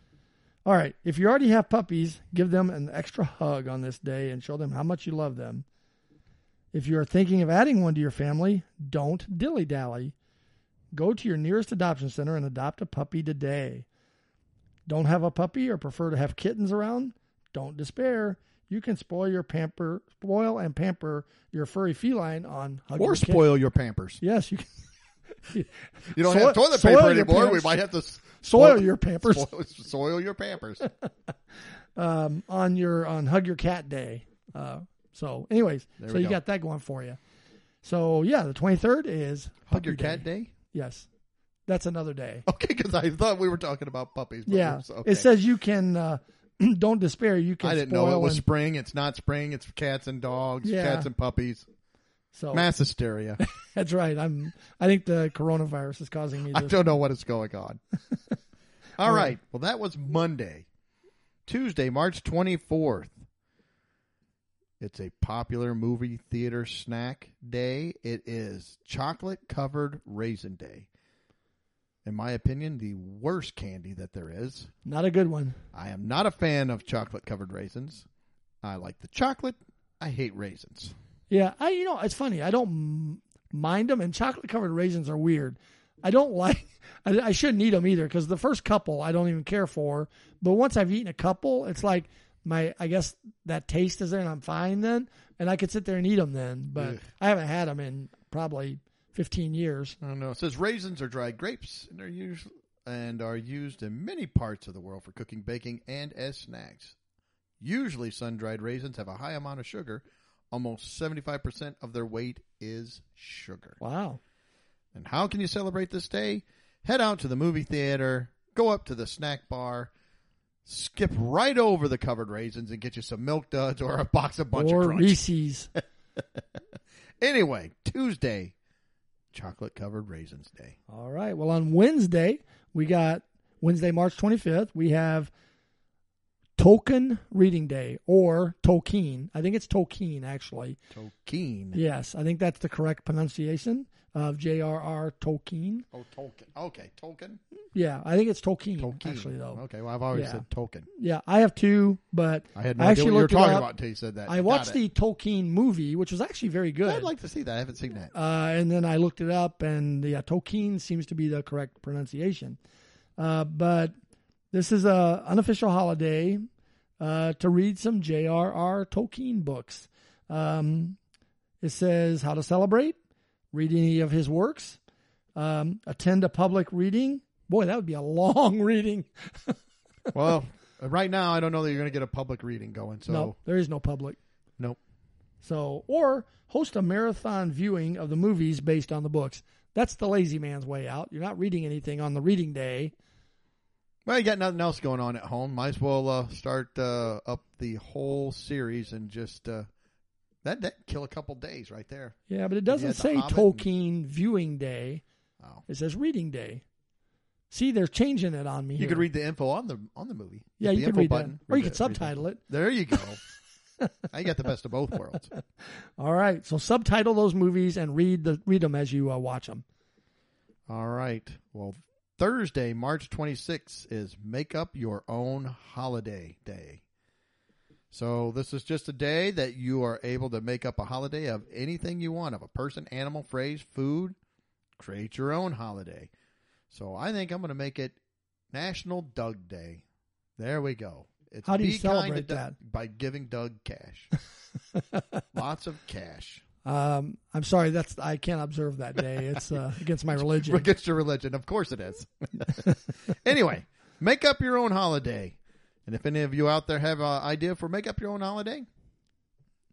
[SPEAKER 2] All right. If you already have puppies, give them an extra hug on this day and show them how much you love them. If you are thinking of adding one to your family, don't dilly dally. Go to your nearest adoption center and adopt a puppy today. Don't have a puppy or prefer to have kittens around? Don't despair. You can spoil your pamper, spoil and pamper your furry feline on Hug
[SPEAKER 1] Or
[SPEAKER 2] Your Kitten.
[SPEAKER 1] spoil your Pampers.
[SPEAKER 2] Yes, you can
[SPEAKER 1] You don't
[SPEAKER 2] Soil-
[SPEAKER 1] have toilet paper anymore. We might have to
[SPEAKER 2] soil
[SPEAKER 1] spoil-
[SPEAKER 2] your pampers
[SPEAKER 1] Spoil, soil your Pampers.
[SPEAKER 2] um, on your on Hug Your Cat Day. Uh, so, anyways,
[SPEAKER 1] There
[SPEAKER 2] so you
[SPEAKER 1] go.
[SPEAKER 2] got that going for you. So yeah, the twenty third is
[SPEAKER 1] Hug
[SPEAKER 2] Puppy
[SPEAKER 1] your cat day.
[SPEAKER 2] Yes, that's another day.
[SPEAKER 1] Okay, because I thought we were talking about puppies. but
[SPEAKER 2] Yeah,
[SPEAKER 1] okay.
[SPEAKER 2] it says you can. Uh, don't despair. You can.
[SPEAKER 1] I didn't know it was
[SPEAKER 2] and-
[SPEAKER 1] spring. It's not spring. It's cats and dogs,
[SPEAKER 2] Yeah.
[SPEAKER 1] cats and puppies.
[SPEAKER 2] so
[SPEAKER 1] Mass hysteria.
[SPEAKER 2] that's right. I'm. I think the coronavirus is causing me
[SPEAKER 1] I don't know what is going on. All
[SPEAKER 2] All
[SPEAKER 1] right.
[SPEAKER 2] right.
[SPEAKER 1] Well, that was Monday. Tuesday, March 24th. It's a popular movie theater snack day. It is chocolate covered raisin day. In my opinion, the worst candy that there is.
[SPEAKER 2] Not a good one.
[SPEAKER 1] I am not a fan of chocolate covered raisins. I like the chocolate. I hate raisins.
[SPEAKER 2] Yeah, I. You know, it's funny. I don't mind them, and chocolate covered raisins are weird. I don't like. I, I shouldn't eat them either because the first couple I don't even care for. But once I've eaten a couple, it's like my. I guess that taste is there, and I'm fine then, and I could sit there and eat them then. But
[SPEAKER 1] Ugh.
[SPEAKER 2] I haven't had them in probably 15 years.
[SPEAKER 1] I don't know. It says raisins are dried grapes and are used and are used in many parts of the world for cooking, baking, and as snacks. Usually, sun-dried raisins have a high amount of sugar. Almost 75% of their weight is sugar.
[SPEAKER 2] Wow.
[SPEAKER 1] And how can you celebrate this day? Head out to the movie theater, go up to the snack bar, skip right over the covered raisins and get you some milk duds or a box of bunch
[SPEAKER 2] or
[SPEAKER 1] of crunch.
[SPEAKER 2] Reese's.
[SPEAKER 1] Anyway, Tuesday, chocolate covered raisins day.
[SPEAKER 2] All right. Well, on Wednesday, we got Wednesday, March 25th, we have Token Reading Day or Tolkien. I think it's Tolkien, actually.
[SPEAKER 1] Tolkien.
[SPEAKER 2] Yes, I think that's the correct pronunciation of J.R.R. Tolkien.
[SPEAKER 1] Oh, Tolkien. Okay, Tolkien.
[SPEAKER 2] Yeah, I think it's Tolkien,
[SPEAKER 1] Tolkien.
[SPEAKER 2] actually, though.
[SPEAKER 1] Okay, well, I've always
[SPEAKER 2] Yeah.
[SPEAKER 1] said Tolkien.
[SPEAKER 2] Yeah, I have two, but
[SPEAKER 1] I had no
[SPEAKER 2] I
[SPEAKER 1] idea
[SPEAKER 2] actually
[SPEAKER 1] what you were talking about until you said that.
[SPEAKER 2] I watched the Tolkien movie, which was actually very good.
[SPEAKER 1] I'd like to see that. I haven't seen that.
[SPEAKER 2] Uh, and then I looked it up, and yeah, Tolkien seems to be the correct pronunciation. Uh, but this is a unofficial holiday uh, to read some J.R.R. Tolkien books. Um, it says how to celebrate, read any of his works, um, attend a public reading. Boy, that would be a long reading.
[SPEAKER 1] well, right now, I don't know that you're going to get a public reading going. So,
[SPEAKER 2] no, there is no public.
[SPEAKER 1] nope.
[SPEAKER 2] So, or host a marathon viewing of the movies based on the books. That's the lazy man's way out. You're not reading anything on the reading day.
[SPEAKER 1] Well, you got nothing else going on at home. Might as well uh, start uh, up the whole series and just uh, that that kill a couple days right there.
[SPEAKER 2] Yeah, but it doesn't say Tolkien viewing day.
[SPEAKER 1] Oh,
[SPEAKER 2] It says reading day. See, they're changing it on me.
[SPEAKER 1] You
[SPEAKER 2] here.
[SPEAKER 1] could read the info on the on the movie.
[SPEAKER 2] Yeah,
[SPEAKER 1] Hit
[SPEAKER 2] you could read
[SPEAKER 1] button,
[SPEAKER 2] that, or you
[SPEAKER 1] read
[SPEAKER 2] could
[SPEAKER 1] read
[SPEAKER 2] subtitle it.
[SPEAKER 1] There you go. I got the best of both worlds.
[SPEAKER 2] All right, so subtitle those movies and read the read them as you uh, watch them.
[SPEAKER 1] All right. Well, Thursday, March 26th is Make Up Your Own Holiday Day. So, this is just a day that you are able to make up a holiday of anything you want of a person, animal, phrase, food. Create your own holiday. So, I think I'm going to make it National Doug Day. There we go. It's
[SPEAKER 2] How do you
[SPEAKER 1] be kind to
[SPEAKER 2] celebrate
[SPEAKER 1] Doug-
[SPEAKER 2] that?
[SPEAKER 1] By giving Doug cash. Lots of cash.
[SPEAKER 2] Um, I'm sorry, that's I can't observe that day. It's uh, against my religion.
[SPEAKER 1] Against your religion. Of course it is. anyway, make up your own holiday. And if any of you out there have an idea for make up your own holiday,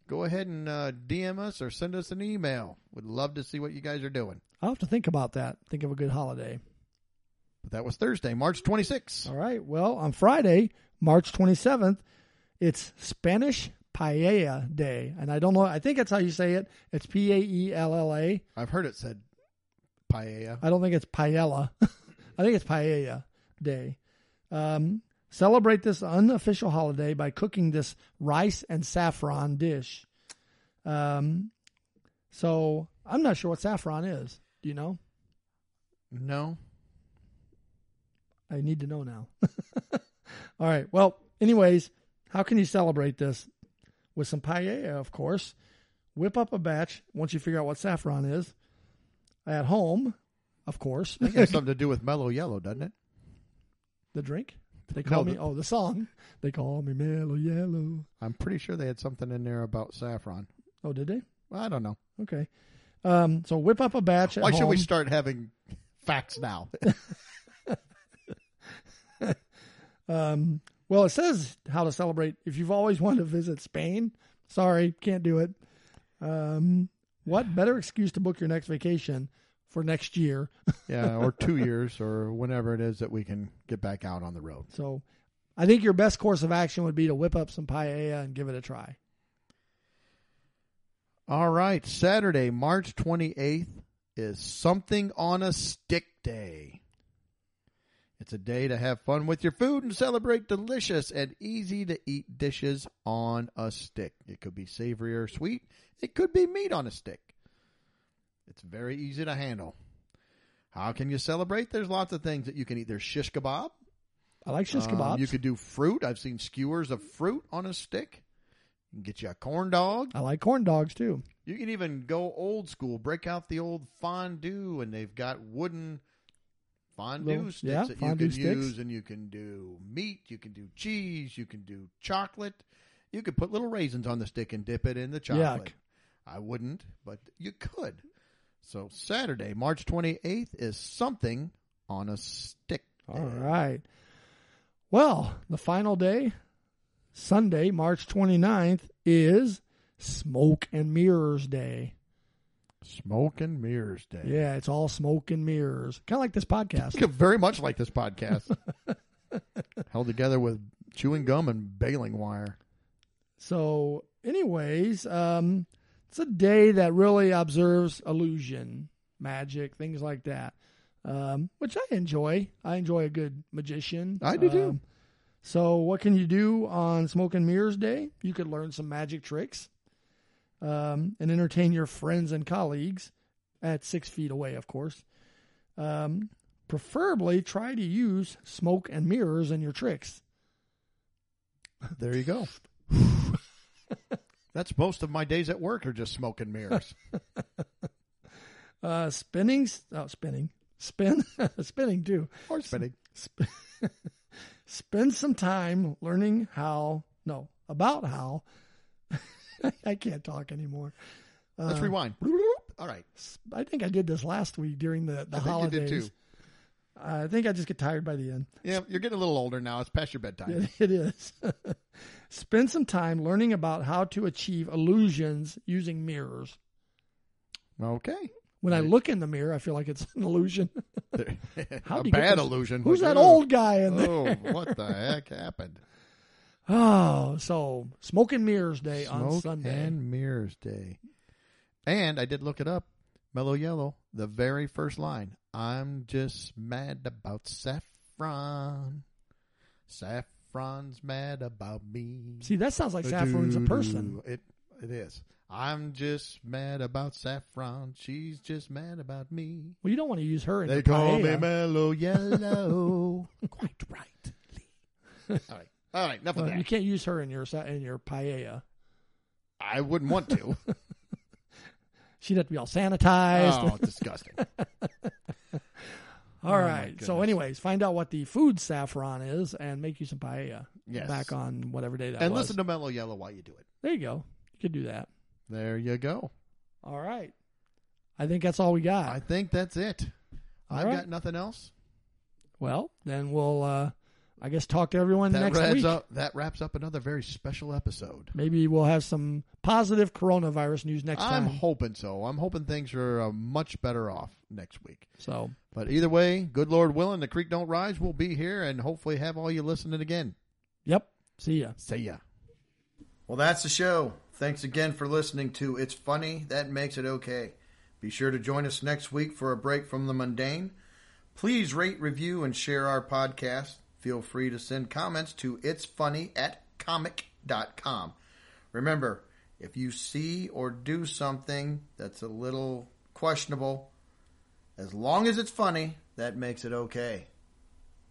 [SPEAKER 1] go ahead and uh, DM us or send us an email. We'd love to see what you guys are doing.
[SPEAKER 2] I'll have to think about that. Think of a good holiday.
[SPEAKER 1] But that was Thursday, March 26th.
[SPEAKER 2] All right. Well, on Friday, March 27th, it's Spanish Paella Day, and I don't know. I think that's how you say it. It's P A E L L A.
[SPEAKER 1] I've heard it said paella.
[SPEAKER 2] I don't think it's paella. I think it's paella day. Um, celebrate this unofficial holiday by cooking this rice and saffron dish. Um, so I'm not sure what saffron is. Do you know?
[SPEAKER 1] No.
[SPEAKER 2] I need to know now. All right. Well, anyways, how can you celebrate this? With some paella, of course. Whip up a batch once you figure out what saffron is. At home, of course.
[SPEAKER 1] I think it has something to do with mellow yellow, doesn't it?
[SPEAKER 2] The drink? They call
[SPEAKER 1] No,
[SPEAKER 2] me
[SPEAKER 1] the-
[SPEAKER 2] oh the song. They call me Mellow Yellow.
[SPEAKER 1] I'm pretty sure they had something in there about saffron.
[SPEAKER 2] Oh, did they?
[SPEAKER 1] I don't know.
[SPEAKER 2] Okay. Um, so whip up a batch. At
[SPEAKER 1] Why should we start having facts now?
[SPEAKER 2] Um, well, it says how to celebrate. If you've always wanted to visit Spain, sorry, can't do it. Um, what better excuse to book your next vacation for next year?
[SPEAKER 1] yeah, or two years, or whenever it is that we can get back out on the road.
[SPEAKER 2] So, I think your best course of action would be to whip up some paella and give it a try.
[SPEAKER 1] All right, Saturday, March 28th is Something on a Stick Day. It's a day to have fun with your food and celebrate delicious and easy to eat dishes on a stick. It could be savory or sweet, it could be meat on a stick. It's very easy to handle. How can you celebrate? There's lots of things that you can eat. There's shish kebab.
[SPEAKER 2] I like shish
[SPEAKER 1] Um, you could do fruit. I've seen skewers of fruit on a stick. You can get you a corn dog.
[SPEAKER 2] I like corn dogs too.
[SPEAKER 1] You can even go old school, break out the old fondue, and they've got wooden fondue
[SPEAKER 2] Little-
[SPEAKER 1] sticks
[SPEAKER 2] yeah,
[SPEAKER 1] that
[SPEAKER 2] fondue
[SPEAKER 1] you can
[SPEAKER 2] sticks.
[SPEAKER 1] use, and you can do meat, you can do cheese, you can do chocolate. You could put little raisins on the stick and dip it in the chocolate.
[SPEAKER 2] Yuck.
[SPEAKER 1] I wouldn't, but you could. So Saturday, March twenty eighth, is something on a stick.
[SPEAKER 2] All right. Well, the final day, Sunday, March 29th, is Smoke and Mirrors Day.
[SPEAKER 1] Smoke and Mirrors Day.
[SPEAKER 2] Yeah, it's all smoke and mirrors. Kind of like this podcast.
[SPEAKER 1] Very much like this podcast. Held together with chewing gum and baling wire.
[SPEAKER 2] So, anyways, um, it's a day that really observes illusion, magic, things like that, um, which I enjoy. I enjoy a good magician.
[SPEAKER 1] I do too.
[SPEAKER 2] Um, so, what can you do on Smoke and Mirrors Day? You could learn some magic tricks um, and entertain your friends and colleagues at six feet away, of course. Um, preferably, try to use smoke and mirrors in your tricks.
[SPEAKER 1] There you go. That's most of my days at work are just smoke and mirrors.
[SPEAKER 2] Uh, spinning, oh, spinning, spin, spinning too.
[SPEAKER 1] or spinning.
[SPEAKER 2] Sp- spend some time learning how, no, about how. I can't talk anymore.
[SPEAKER 1] Let's
[SPEAKER 2] Uh,
[SPEAKER 1] rewind. All right.
[SPEAKER 2] I think I did this last week during the, the
[SPEAKER 1] I
[SPEAKER 2] holidays. I think I just get tired by the end.
[SPEAKER 1] Yeah, you're getting a little older now. It's past your bedtime.
[SPEAKER 2] It, is. Spend some time learning about how to achieve illusions using mirrors.
[SPEAKER 1] Okay.
[SPEAKER 2] When I look in the mirror, I feel like it's an illusion. How
[SPEAKER 1] a
[SPEAKER 2] do you get
[SPEAKER 1] bad illusion.
[SPEAKER 2] Who's that old guy in there?
[SPEAKER 1] Oh, what the heck happened?
[SPEAKER 2] Oh, so Smoke and Mirrors Day on
[SPEAKER 1] Smoke
[SPEAKER 2] Sunday.
[SPEAKER 1] and Mirrors Day. And I did look it up. Mellow Yellow, the very first line. I'm just mad about Saffron. Saffron's mad about me.
[SPEAKER 2] See, that sounds like uh, Saffron's a person.
[SPEAKER 1] It it is. I'm just mad about Saffron. She's just mad about me.
[SPEAKER 2] Well, you don't want to use her in
[SPEAKER 1] They
[SPEAKER 2] your
[SPEAKER 1] call me. Mellow Yellow. Quite right. All right. All right. Enough
[SPEAKER 2] Well,
[SPEAKER 1] of
[SPEAKER 2] you can't use her in your in your paella.
[SPEAKER 1] I wouldn't want to.
[SPEAKER 2] She'd have to be all sanitized.
[SPEAKER 1] oh, disgusting.
[SPEAKER 2] all
[SPEAKER 1] oh,
[SPEAKER 2] right. So, anyways, find out what the food saffron is and make you some paella.
[SPEAKER 1] Yes.
[SPEAKER 2] Back on whatever day that was.
[SPEAKER 1] and
[SPEAKER 2] was.
[SPEAKER 1] listen to Mellow Yellow while you do it.
[SPEAKER 2] there you go. You could do that.
[SPEAKER 1] There you go.
[SPEAKER 2] All right. I think that's all we got.
[SPEAKER 1] I think that's it.
[SPEAKER 2] All
[SPEAKER 1] I've
[SPEAKER 2] right.
[SPEAKER 1] got nothing else.
[SPEAKER 2] well, then we'll, uh, I guess, talk to everyone
[SPEAKER 1] That
[SPEAKER 2] next
[SPEAKER 1] wraps
[SPEAKER 2] week.
[SPEAKER 1] up. That wraps up another very special episode.
[SPEAKER 2] Maybe we'll have some positive coronavirus news next time.
[SPEAKER 1] I'm hoping so. I'm hoping things are uh, much better off next week.
[SPEAKER 2] So,
[SPEAKER 1] But either way, good Lord willing, the creek don't rise. We'll be here and hopefully have all you listening again.
[SPEAKER 2] yep. See ya.
[SPEAKER 1] See ya. Well, that's the show. Thanks again for listening to It's Funny, That Makes It Okay. Be sure to join us next week for a break from the mundane. Please rate, review, and share our podcast. Feel free to send comments to It's Funny at comic.com. Remember, if you see or do something that's a little questionable, as long as it's funny, that makes it okay.